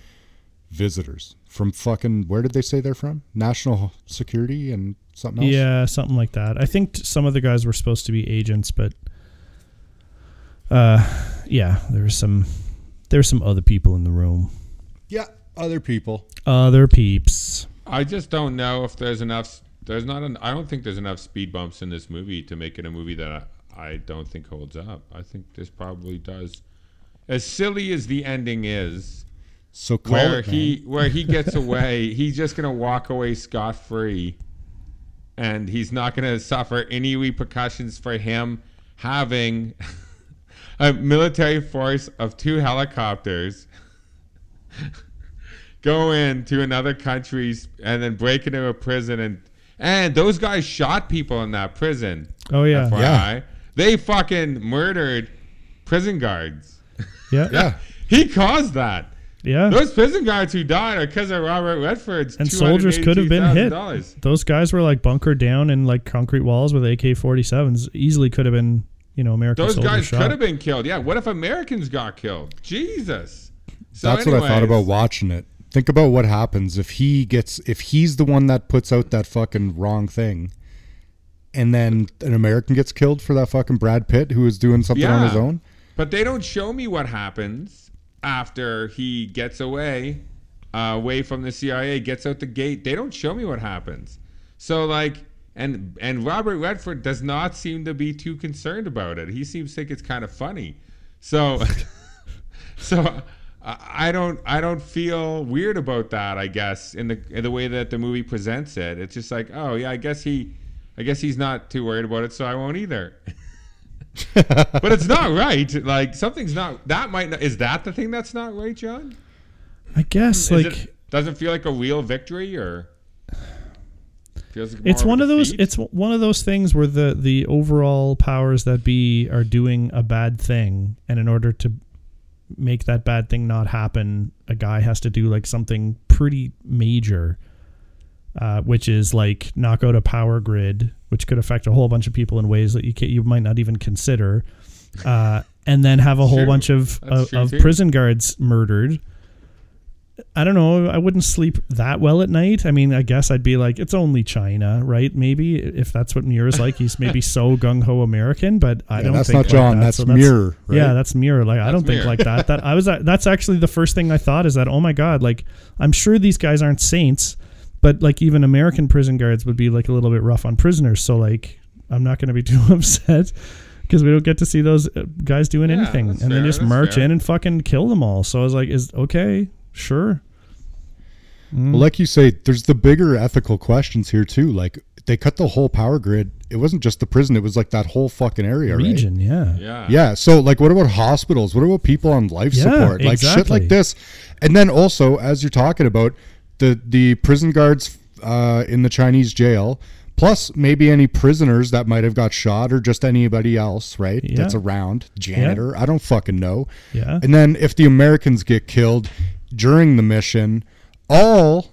visitors from fucking where did they say they're from? National Security and something else. yeah, something like that. I think t- some of the guys were supposed to be agents, but uh, yeah, there was some there there's some other people in the room, yeah, other people. other peeps. I just don't know if there's enough. There's not. An, I don't think there's enough speed bumps in this movie to make it a movie that I, I don't think holds up. I think this probably does. As silly as the ending is, So call where it, he where he gets away, he's just gonna walk away scot free, and he's not gonna suffer any repercussions for him having a military force of two helicopters go into another country's and then break into a prison and and those guys shot people in that prison. Oh yeah, FYI. Yeah. They fucking murdered prison guards. yeah, yeah, He caused that. Yeah. Those prison guards who died are because of Robert Redford's and soldiers could have been hit. Those guys were like bunkered down in like concrete walls with AK-47s. Easily could have been, you know, American Those soldiers guys shot. could have been killed. Yeah. What if Americans got killed? Jesus. So that's what I thought about watching it. Think about what happens if he gets if he's the one that puts out that fucking wrong thing, and then an American gets killed for that fucking Brad Pitt who was doing something on his own. But they don't show me what happens after he gets away, uh, away from the CIA, gets out the gate. They don't show me what happens. So like, and and Robert Redford does not seem to be too concerned about it. He seems to think it's kind of funny. So, so I I don't I don't feel weird about that. I guess in the in the way that the movie presents it, it's just like, oh yeah, I guess he. I guess he's not too worried about it, so I won't either. but it's not right. Like something's not. That might not. Is that the thing that's not right, John? I guess Is like it, doesn't feel like a real victory, or Feels like it's one of those it's one of those things where the the overall powers that be are doing a bad thing and in order to make that bad thing not happen a guy has to do like something pretty major uh, which is like knock out a power grid which could affect a whole bunch of people in ways that you can, you might not even consider uh, and then have a whole True. bunch of That's of, of too. prison guards murdered I don't know. I wouldn't sleep that well at night. I mean, I guess I'd be like, it's only China, right? Maybe if that's what Muir's like, he's maybe so gung ho American, but I Yeah, don't. that's think not like John, that. that's So Muir, right? Yeah, that's Muir. Like I don't think like that. That I was. That's actually the first thing I thought is that oh my god, like I'm sure these guys aren't saints, but like even American prison guards would be like a little bit rough on prisoners. So like I'm not going to be too upset. Because we don't get to see those uh, guys doing Yeah, anything, that's and then just march fair. in and fucking kill them all. So I was like, "Is okay, sure." Well, like you say, there's the bigger ethical questions here too. Like they cut the whole power grid. It wasn't just the prison; it was like that whole fucking area, right? region, yeah. yeah. Yeah. So, like, what about hospitals? What about people on life Yeah, support? Like shit like this. And then also, as you're talking about the the prison guards uh, in the Chinese jail, plus maybe any prisoners that might have got shot or just anybody else, right? Yeah. That's around janitor. I don't fucking know. Yeah. And then if the Americans get killed during the mission, all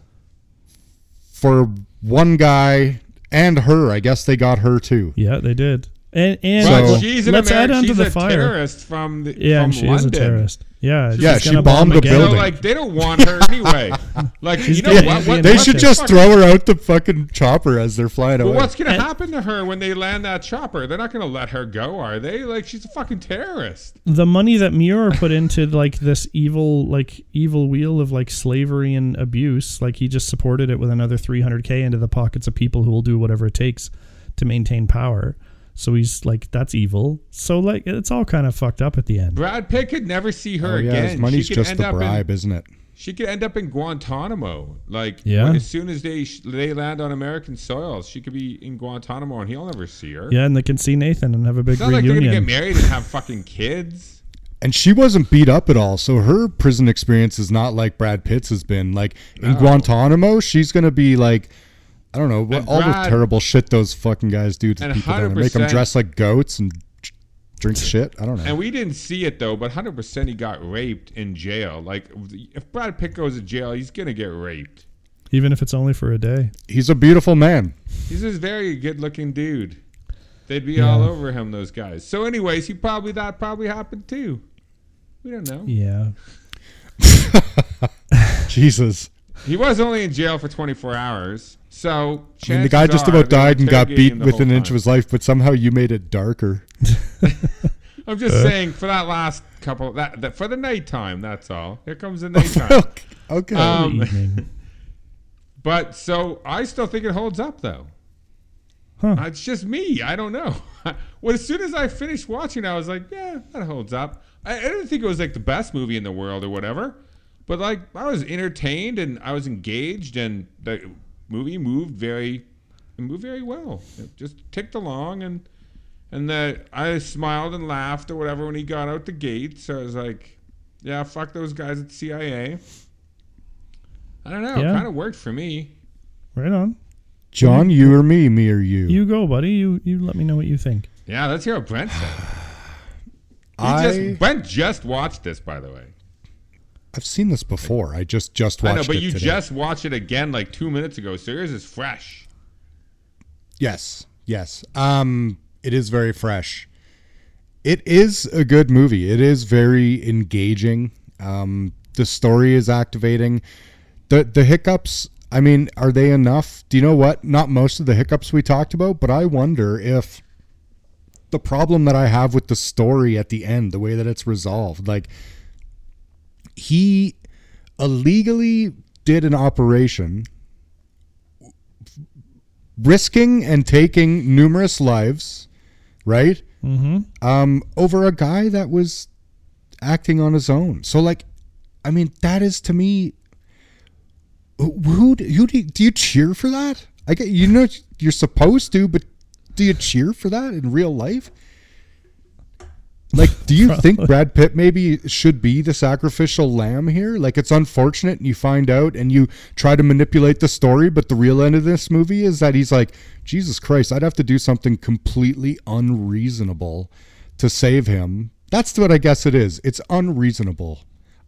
for one guy and her. I guess they got her too. Yeah, they did. And and So- she's an let's add American. on to She's the a fire. terrorist from the Yeah, from and she London. is a terrorist. Yeah, Yeah, she gonna bombed bomb a again. So building. like they don't want her anyway. Like you know getting what? what They what should just fuck- throw her out the fucking chopper as they're flying But away. what's gonna happen to her when they land that chopper? They're not gonna let her go, are they? Like she's a fucking terrorist. The money that Muir put into like this evil, like evil wheel of like slavery and abuse, like he just supported it with another 300k into the pockets of people who will do whatever it takes to maintain power. So he's like, that's evil. So like, it's all kind of fucked up at the end. Brad Pitt could never see her Oh, yeah, again. his money's she could just end the up bribe, In, isn't it? she could end up in Guantanamo. Like Yeah. when- as soon as they they land on American soil, she could be in Guantanamo, and he'll never see her. Yeah, and they can see Nathan and have a big It's not like they're reunion. gonna get married and have fucking kids. And she wasn't beat up at all, so her prison experience is not like Brad Pitt's has been. Like in No. Guantanamo, she's gonna be like, I don't know, what, And all the terrible shit those fucking guys do to people down there, make them dress like goats and drink shit. I don't know. And we didn't see it though, but 100% he got raped in jail. Like if Brad Pitt goes to jail, he's gonna get raped. Even if it's only for a day. He's a beautiful man. He's a very good-looking dude. They'd be Yeah. all over him, those guys. So, anyways, he probably that probably happened too. We don't know. Yeah. Jesus. He was only in jail for 24 hours, so I mean, the guy just about died and got beat him the within an whole inch of his life, but somehow you made it darker. I'm just saying for that last couple that, that for the nighttime. That's all. Here comes the nighttime. okay. Um, But so I still think it holds up though. Huh. Uh, It's just me. I don't know. well, as soon as I finished watching, I was like, yeah, that holds up. I, I didn't think it was like the best movie in the world or whatever, but like I was entertained and I was engaged, and the movie moved very, it moved very well. It just ticked along, and and the I smiled and laughed or whatever when he got out the gate. So I was like, yeah, fuck those guys at the CIA. I don't know. Yeah. It kind of worked for me. Right on. John, you or me, me or you? You go, buddy. You you let me know what you think. Yeah, let's hear what Brent said. He I, just Brent just watched this, by the way. I've seen this before. I just just I watched know, but it you today. just watched it again like two minutes ago, so yours is fresh. Yes, yes. Um, it is very fresh. It is a good movie. It is very engaging. Um, the story is activating. The the hiccups. I mean, are they enough? Do you know what? Not most of the hiccups we talked about, but I wonder if the problem that I have with the story at the end, the way that it's resolved, like he illegally did an operation risking and taking numerous lives, right? Mm-hmm. Um, over a guy that was acting on his own. So, like, I mean, that is to me. Who do you, do you cheer for that? I get you know you're supposed to, but do you cheer for that in real life? Like, do you think Brad Pitt maybe should be the sacrificial lamb here? Like, it's unfortunate, and you find out, and you try to manipulate the story, but the real end of this movie is that he's like, Jesus Christ, I'd have to do something completely unreasonable to save him. That's what I guess it is. It's unreasonable.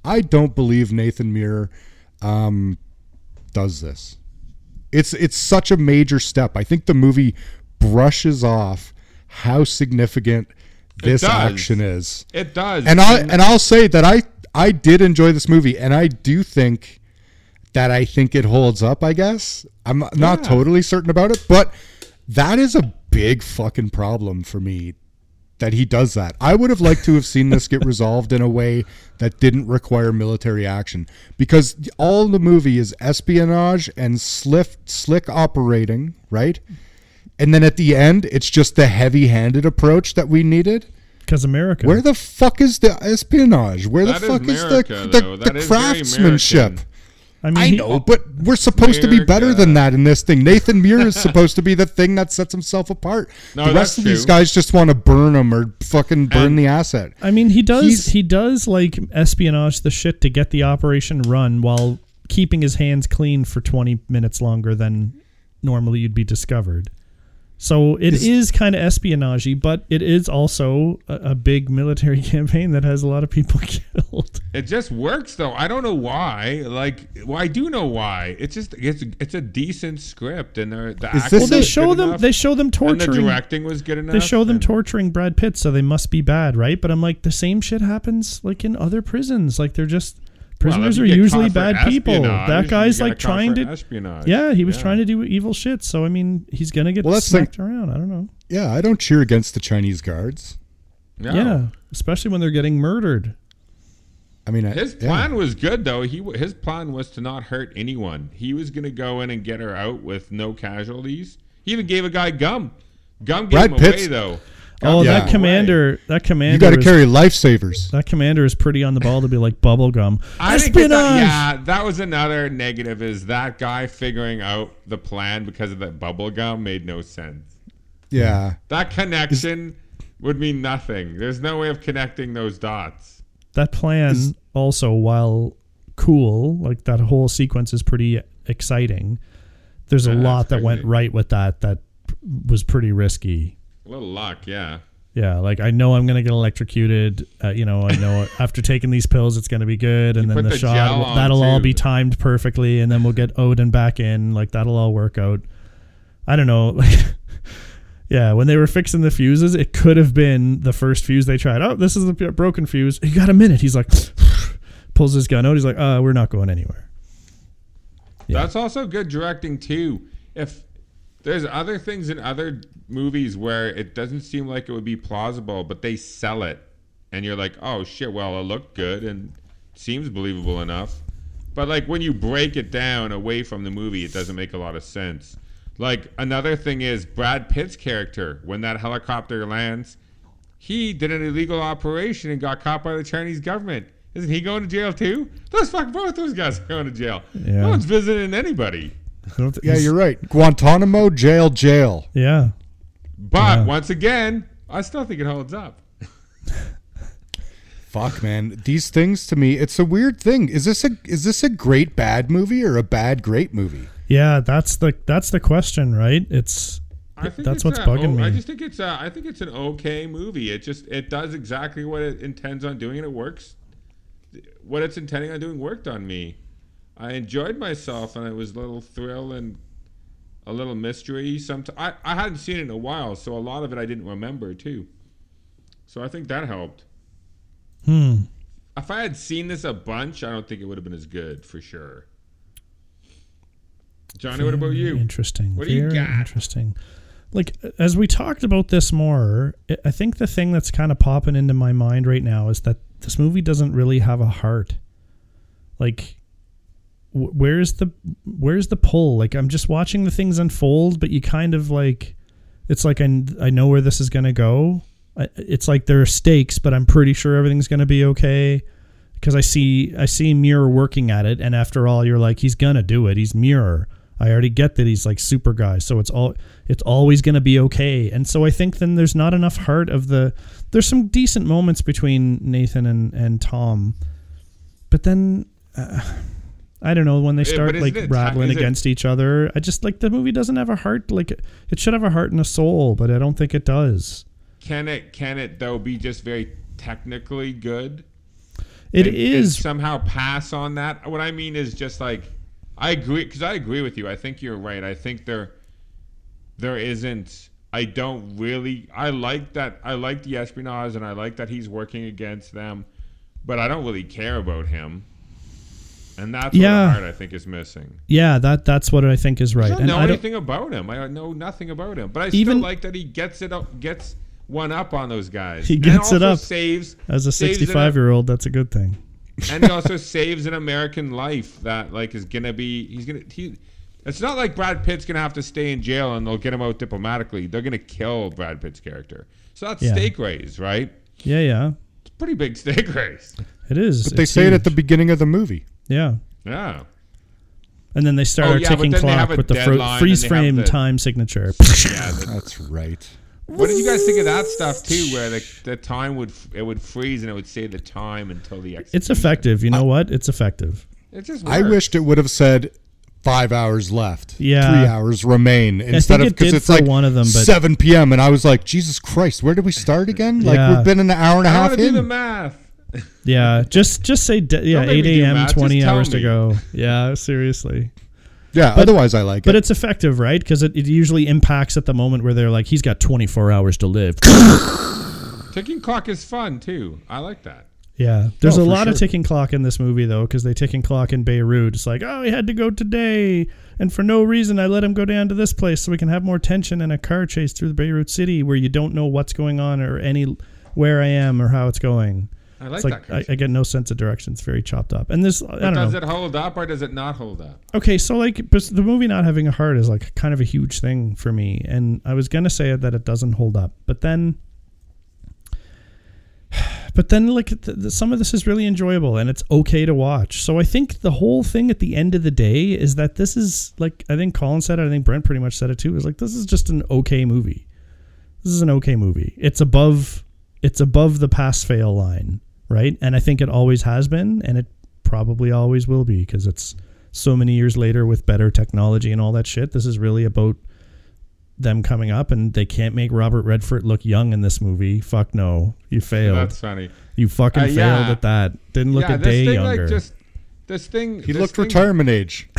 I don't believe Nathan Muir um, does this. It's it's such a major step. I think the movie brushes off how significant this action is. It does. And I and I'll say that I I did enjoy this movie, and I do think that I think it holds up. I guess I'm not Yeah. totally certain about it, but that is a big fucking problem for me that he does that. I would have liked to have seen this get resolved in a way that didn't require military action because all the movie is espionage and slick slick operating, right? And then at the end, it's just the heavy-handed approach that we needed. Because America. Where the fuck is the espionage? Where the fuck is, America, the the, the is craftsmanship? I mean, I he- know, but we're supposed to be better than that in this thing. Nathan Muir is supposed to be the thing that sets himself apart. No, the rest that's of these guys just want to burn him or fucking burn And- the asset. I mean, he does. He's- he does like espionage the shit to get the operation run while keeping his hands clean for twenty minutes longer than normally you'd be discovered. So it is, Is- kind of espionage but it is also a, a big military campaign that has a lot of people killed. It just works though. I don't know why. Like, well, I do know why. It's just it's it's a decent script, and they're- the Is this Well, they show them. enough, They show them and the torturing. directing was good enough. They show them and- torturing Brad Pitt, so they must be bad, right? But I'm like, the same shit happens like in other prisons. Like they're just Well, if prisoners you are usually bad people. That guy's like trying to. espionage. Yeah, he was Yeah. trying to do evil shit. So I mean, he's gonna get Well, that's the- smacked around. I don't know. Yeah, I don't cheer against the Chinese guards. No. Yeah, especially when they're getting murdered. I mean, I- His yeah. plan was good though. He his plan was to not hurt anyone. He was gonna go in and get her out with no casualties. He even gave a guy gum. Gum gave Brad him Pitt's- away though. Oh, Yeah. that him away. commander. That commander. You got to carry lifesavers. That commander is pretty on the ball to be like bubblegum. I think it's a- Espionage. yeah, that was another negative. Is that guy figuring out the plan because of that bubble gum made no sense. Yeah. That connection would mean nothing. There's no way of connecting those dots. That plan Is- also, while cool, like that whole sequence is pretty exciting. There's a Yeah, lot that went right with that that was pretty risky. A little luck, yeah. Yeah, like I know I'm gonna get electrocuted. Uh, you know, I know after taking these pills, it's gonna be good, and You then the, the shot gel will- on, that'll all be timed perfectly, and then we'll get Odin back in. Like that'll all work out. I don't know. Like, yeah, when they were fixing the fuses, it could have been the first fuse they tried. Oh, this is the p- broken fuse. You got a minute? He's like, pulls his gun out. He's like, uh, we're not going anywhere. Yeah. That's also good directing too. If there's other things in other movies where it doesn't seem like it would be plausible, but they sell it, and you're like, oh shit, well it looked good and seems believable enough. But like when you break it down away from the movie, it doesn't make a lot of sense. Like another thing is Brad Pitt's character when that helicopter lands, he did an illegal operation and got caught by the Chinese government. Isn't he going to jail too? Those fuck both those guys are going to jail. Yeah. No one's visiting anybody. I don't th- Yeah, you're right. Guantanamo jail, jail. Yeah, But Yeah. once again, I still think it holds up. Fuck, man. These things to me, it's a weird thing. Is this a is this a great bad movie or a bad great movie? yeah. That's the that's the question, right? It's I think that's it's what's a- bugging oh, me. I just think it's a, I think it's an okay movie. It just it does exactly what it intends on doing and it works. What it's intending on doing worked on me. I enjoyed myself and it was a little thrill and a little mystery. Sometimes I, I hadn't seen it in a while, so a lot of it I didn't remember too. So I think that helped. hmm. If I had seen this a bunch, I don't think it would have been as good for sure. Johnny, what about you? Interesting. What do you got? Interesting. Like as we talked about this more, I- think the thing that's kind of popping into my mind right now is that this movie doesn't really have a heart. Like, where's the where's the pull? Like I'm just watching the things unfold, but you kind of like, it's like I I know where this is gonna go. I, it's like there are stakes, but I'm pretty sure everything's gonna be okay because I see I see Muir working at it, and after all, you're like, he's gonna do it. He's Muir. I already get that he's like super guy, so it's all it's always going to be okay. And so I think then there's not enough heart of the. There's some decent moments between Nathan and and Tom, but then. Uh, I don't know when they start isn't like rattling is it- against each other. I just like the movie doesn't have a heart. Like it should have a heart and a soul, but I don't think it does. Can it can it though be just very technically good? It and- is and somehow pass on that. What I mean is just like I agree because I agree with you. I think you're right. I think there there isn't. I don't really. I like that. I like the espionage, and I like that he's working against them, but I don't really care about him. And that's Yeah. what I think is missing. yeah. That that's what I think is right. I don't and know I don't, anything about him. I know nothing about him, but I Even- still like that he gets it up, gets one up on those guys. He gets it up. Saves as a 65 year old, that's a good thing. and he also saves an American life that like is gonna be he's gonna he. It's not like Brad Pitt's gonna have to stay in jail and they'll get him out diplomatically. They're gonna kill Brad Pitt's character. So that's Yeah. stake raise, right? Yeah, yeah. It's a pretty big stake raise. It is. But they It's say it at the beginning of the movie. yeah. Yeah. And then they start Oh, our yeah, ticking then they have clock with the fro- freeze frame the- time signature. Yeah. the- That's right. what did you guys think of that stuff too? Where the, the time would it would freeze and it would say the time until the execution. It's effective. You know what? It's effective. It just I wished it would have said five hours left. Yeah. Three hours remain instead think of it because did it's for like one of them, but- 7 p.m. and I was like, Jesus Christ, where did we start again? Like Yeah. we've been an hour and a I half want to do the math. Yeah. just just say de- yeah, 8 a.m. 20 just tell hours to go. Yeah, seriously. Yeah, otherwise I like But it. But it's effective, right? Because it, it usually impacts at the moment where they're like, he's got 24 hours to live. Ticking clock is fun too. I like that. Yeah, there's Oh, a for lot of ticking clock in this movie though, because they ticking clock in Beirut. It's like, oh, he had to go today, and for no reason, I let him go down to this place so we can have more tension in a car chase through the Beirut city where you don't know what's going on or any where I am or how it's going. I like It's that. like I, I get no sense of direction. It's very chopped up, and this I don't does know. Does it hold up or does it not hold up? Okay, so like, but the movie not having a heart is like kind of a huge thing for me, and I was gonna say that it doesn't hold up, but then, but then like the, the, some of this is really enjoyable and it's okay to watch. So I think the whole thing at the end of the day is that this is like I think Colin said it, I think Brent pretty much said it too. Is like this is just an okay movie. This is an okay movie. It's above it's above the pass fail line, right? And I think it always has been, and it probably always will be because it's so many years later with better technology and all that shit. This is really about them coming up, and they can't make Robert Redford look young in this movie. Fuck no, you failed. That's funny. you fucking Uh, failed at that. Didn't look yeah, a day thing younger. like just this thing. he this looked thing- retirement age.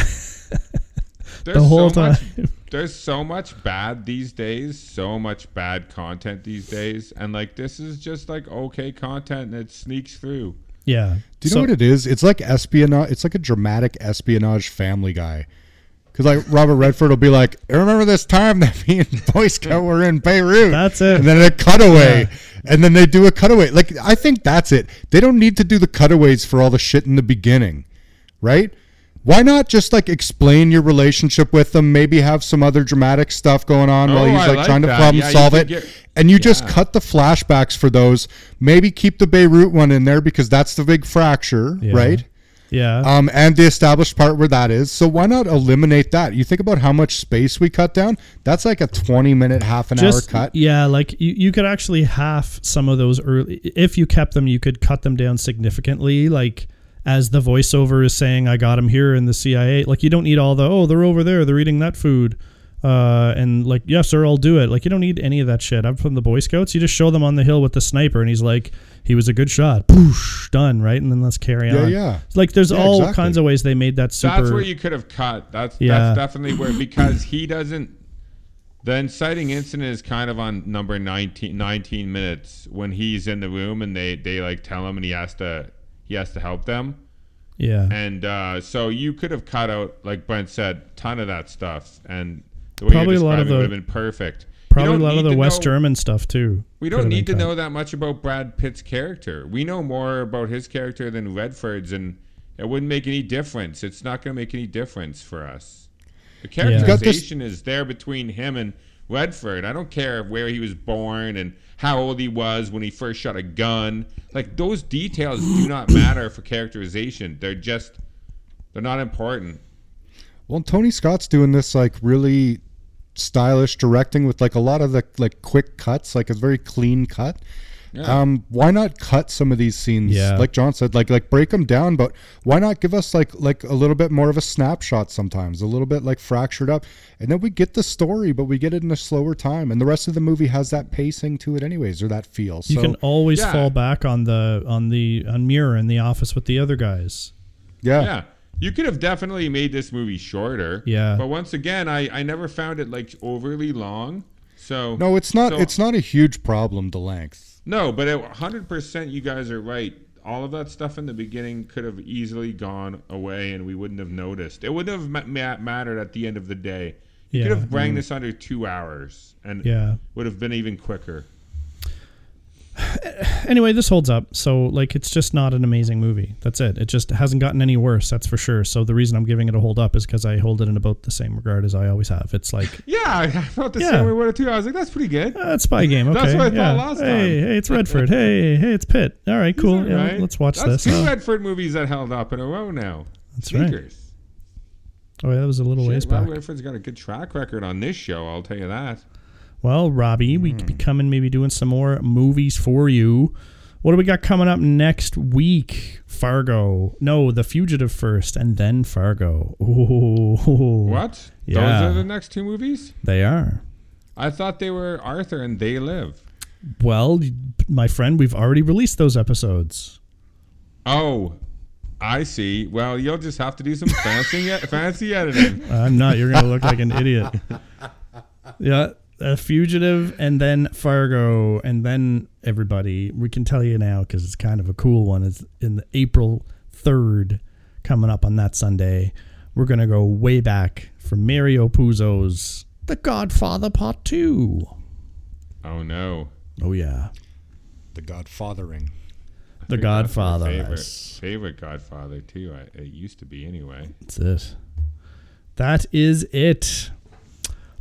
The whole so much- time. There's so much bad these days, so much bad content these days, and like this is just like okay content, and it sneaks through. yeah. Do you So- know what it is? It's like espionage. It's like a dramatic espionage Family Guy. Because like Robert Redford will be like, "I remember this time that me and Boy Scout were in Beirut." That's it. And then a cutaway, Yeah. and then they do a cutaway. Like I think that's it. They don't need to do the cutaways for all the shit in the beginning, right? Why not just like explain your relationship with them? Maybe have some other dramatic stuff going on while Oh, he's like, like trying to problem Yeah, solve it, get- and you just cut the flashbacks for those. Maybe keep the Beirut one in there because that's the big fracture, Yeah. right? yeah. um, and the established part where that is. So why not eliminate that? You think about how much space we cut down. That's like a twenty minute, half an hour cut. Yeah, like you, you could actually half some of those early. If you kept them, you could cut them down significantly. Like as the voiceover is saying, "I got them here in the CIA." Like you don't need all the oh they're over there, they're eating that food, uh, and like yes sir, I'll do it. Like you don't need any of that shit. I'm from the Boy Scouts. You just show them on the hill with the sniper, and he's like, he was a good shot. Poosh, done right, and then let's carry Yeah, on. yeah. Like there's Yeah, all exactly. kinds of ways they made that super. That's where you could have cut. That's Yeah. that's definitely where because he doesn't. The inciting incident is kind of on number 19, 19 minutes when he's in the room and they they like tell him and he has to he has to help them yeah. and uh, so you could have cut out like Brent said ton of that stuff and the way Probably a you're lot of describing it would have been perfect. Probably a lot of the West know- German stuff too. We don't need to cut. know that much about Brad Pitt's character. We know more about his character than Redford's, and it wouldn't make any difference. It's not going to make any difference for us. The got this- characterization is there between him and Redford. I don't care where he was born and how old he was when he first shot a gun. Like those details do not matter for characterization. They're just they're not important. Well, Tony Scott's doing this like really stylish directing with like a lot of the like quick cuts, like a very clean cut. Um, why not cut some of these scenes? Yeah. Like John said, like like break them down, but why not give us like like a little bit more of a snapshot sometimes, a little bit like fractured up, and then we get the story, but we get it in a slower time, and the rest of the movie has that pacing to it, anyways, or that feel. You so can always Yeah. fall back on the on the on Muir in the office with the other guys. yeah, Yeah. You could have definitely made this movie shorter. Yeah. But once again, I, I never found it like overly long. So no, it's not so- it's not a huge problem. The length. No, but it, 100% you guys are right. All of that stuff in the beginning could have easily gone away and we wouldn't have noticed. It wouldn't have ma- ma- mattered at the end of the day. You Yeah. could have rang this under two hours and Yeah. would have been even quicker. Anyway, this holds up. So like it's just not an amazing movie. That's it. It just hasn't gotten any worse, that's for sure. So the reason I'm giving it a hold up is because I hold it in about the same regard as I always have. It's like Yeah, I felt the Yeah. same way with it too. I was like, that's pretty good. uh, it's spy game. Okay. That's what I thought last hey, time. hey, it's Redford. hey, hey, it's Pitt. All right, cool. Yeah, right? let's watch That's this. two Oh, Redford movies that held up in a row now. That's right. Oh, yeah, that was a little ways Shit, Rob back. Redford's got a good track record on this show, I'll tell you that. Well, Robbie, we Hmm. could be coming, maybe doing some more movies for you. What do we got coming up next week? Fargo. No, The Fugitive first, and then Fargo. Ooh. What? Yeah. Those are the next two movies? They are. I thought they were Arthur and They Live. Well, my friend, we've already released those episodes. Oh, I see. Well, you'll just have to do some fancy fancy editing. I'm not. You're going to look like an idiot. Yeah. A fugitive and then Fargo and then everybody. We can tell you now because it's kind of a cool one. It's in the April 3rd coming up on that Sunday. We're going to go way back for Mario Puzo's The Godfather Part 2. Oh no. Oh, yeah. The Godfathering. The think that's my Godfather. Favorite, favorite Godfather too. I, it used to be anyway. That's it. That is it.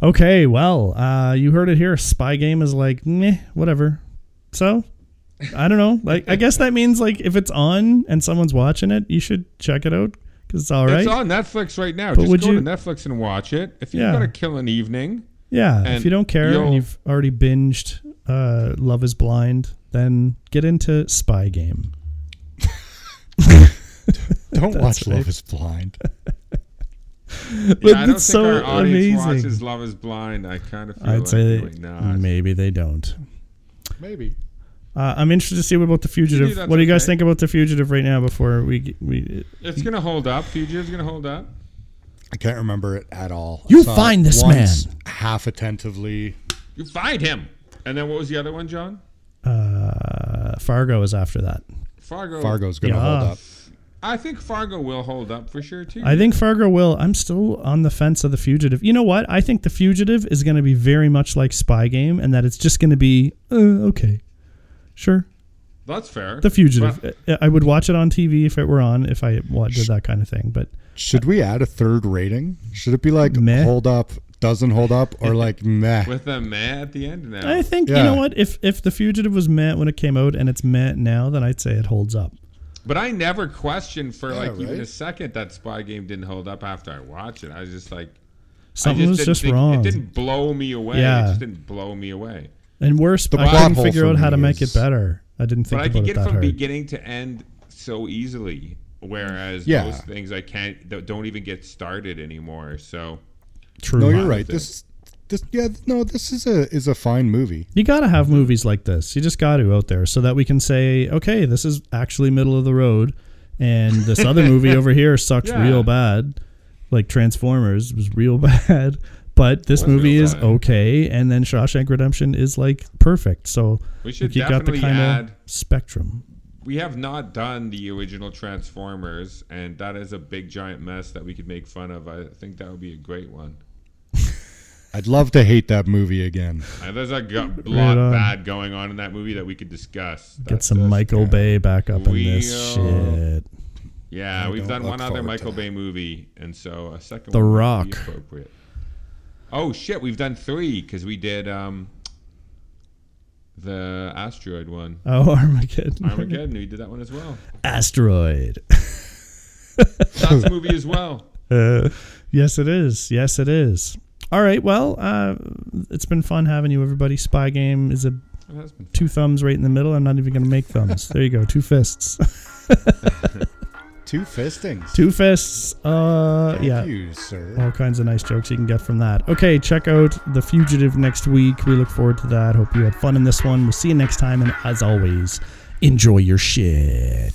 Okay, well, uh, you heard it here. Spy game is like, meh, whatever. So, I don't know. Like, I guess that means like if it's on and someone's watching it, you should check it out because it's all right. It's on Netflix right now. But just would go you- to Netflix and watch it. If you've Yeah. got to kill an evening, yeah, if you don't care and you'll- you've already binged uh, Love Is Blind, then get into Spy Game. Don't watch right. Love Is Blind. yeah, I don't it's think so our audience amazing. watches Love Is Blind. I kind of feel I'd like say doing not. maybe they don't. Maybe. Uh, I'm interested to see what about the fugitive. What do you guys think about the fugitive right now? Before we we It's gonna hold up. Fugitive's gonna hold up. I can't remember it at all. You find this once, man. half attentively. You find him. And then what was the other one, John? uh, Fargo is after that. Fargo. Fargo's gonna Yeah. hold up. I think Fargo will hold up for sure too. I think Fargo will. I'm still on the fence of the fugitive. You know what? I think the fugitive is going to be very much like Spy Game, and that it's just going to be uh, okay, sure. that's fair. The fugitive. But- I- I would watch it on TV if it were on. If I wa- did that kind of thing, but Should we add a third rating? Should it be like Meh. hold up, doesn't hold up, or like meh? with a meh at the end now. I think you know what? If if the fugitive was met when it came out and it's met now, then I'd say it holds up. But I never questioned for like even right. a second that Spy Game didn't hold up after I watched it. I was just like, Something I was just think- wrong. It didn't blow me away. Yeah. It just didn't blow me away. And worse, The I couldn't figure out how to make is- it better. I didn't think But I about can it get that from hard. beginning to end so easily, whereas Yeah. most things I can't don't- don't even get started anymore. So True. No, you're right. This, this, yeah, no, this is a is a fine movie. You got to have movies like this. You just got to out there so that we can say, okay, this is actually middle of the road, and this other movie over here sucks Yeah. real bad, like Transformers was real bad. But this Was movie is bad. okay, and then Shawshank Redemption is like perfect. So We should like, you got the definitely kind add- of spectrum. we have not done the original Transformers, and that is a big giant mess that we could make fun of. I think that would be a great one. I'd love to hate that movie again. Uh, there's a go- lot on. bad going on in that movie that we could discuss. Get some just- Michael Bay back up in this Real- shit. Yeah, I we've don't done look one other forward Michael Bay movie, and so a second The one might Rock. be appropriate. Oh shit, we've done three because we did um the asteroid one, Oh, Armageddon. Armageddon. we did that one as well. Asteroid. That's a movie as well. Uh, yes, it is. Yes, it is. All right. Well, uh, it's been fun having you, everybody. Spy game is a two thumbs right in the middle. I'm not even going to make thumbs. there you go. Two fists. Two fistings. two fists. Uh, Thank yeah. you, sir. All kinds of nice jokes you can get from that. Okay, check out The Fugitive next week. We look forward to that. Hope you had fun in this one. We'll see you next time. And as always, enjoy your shit.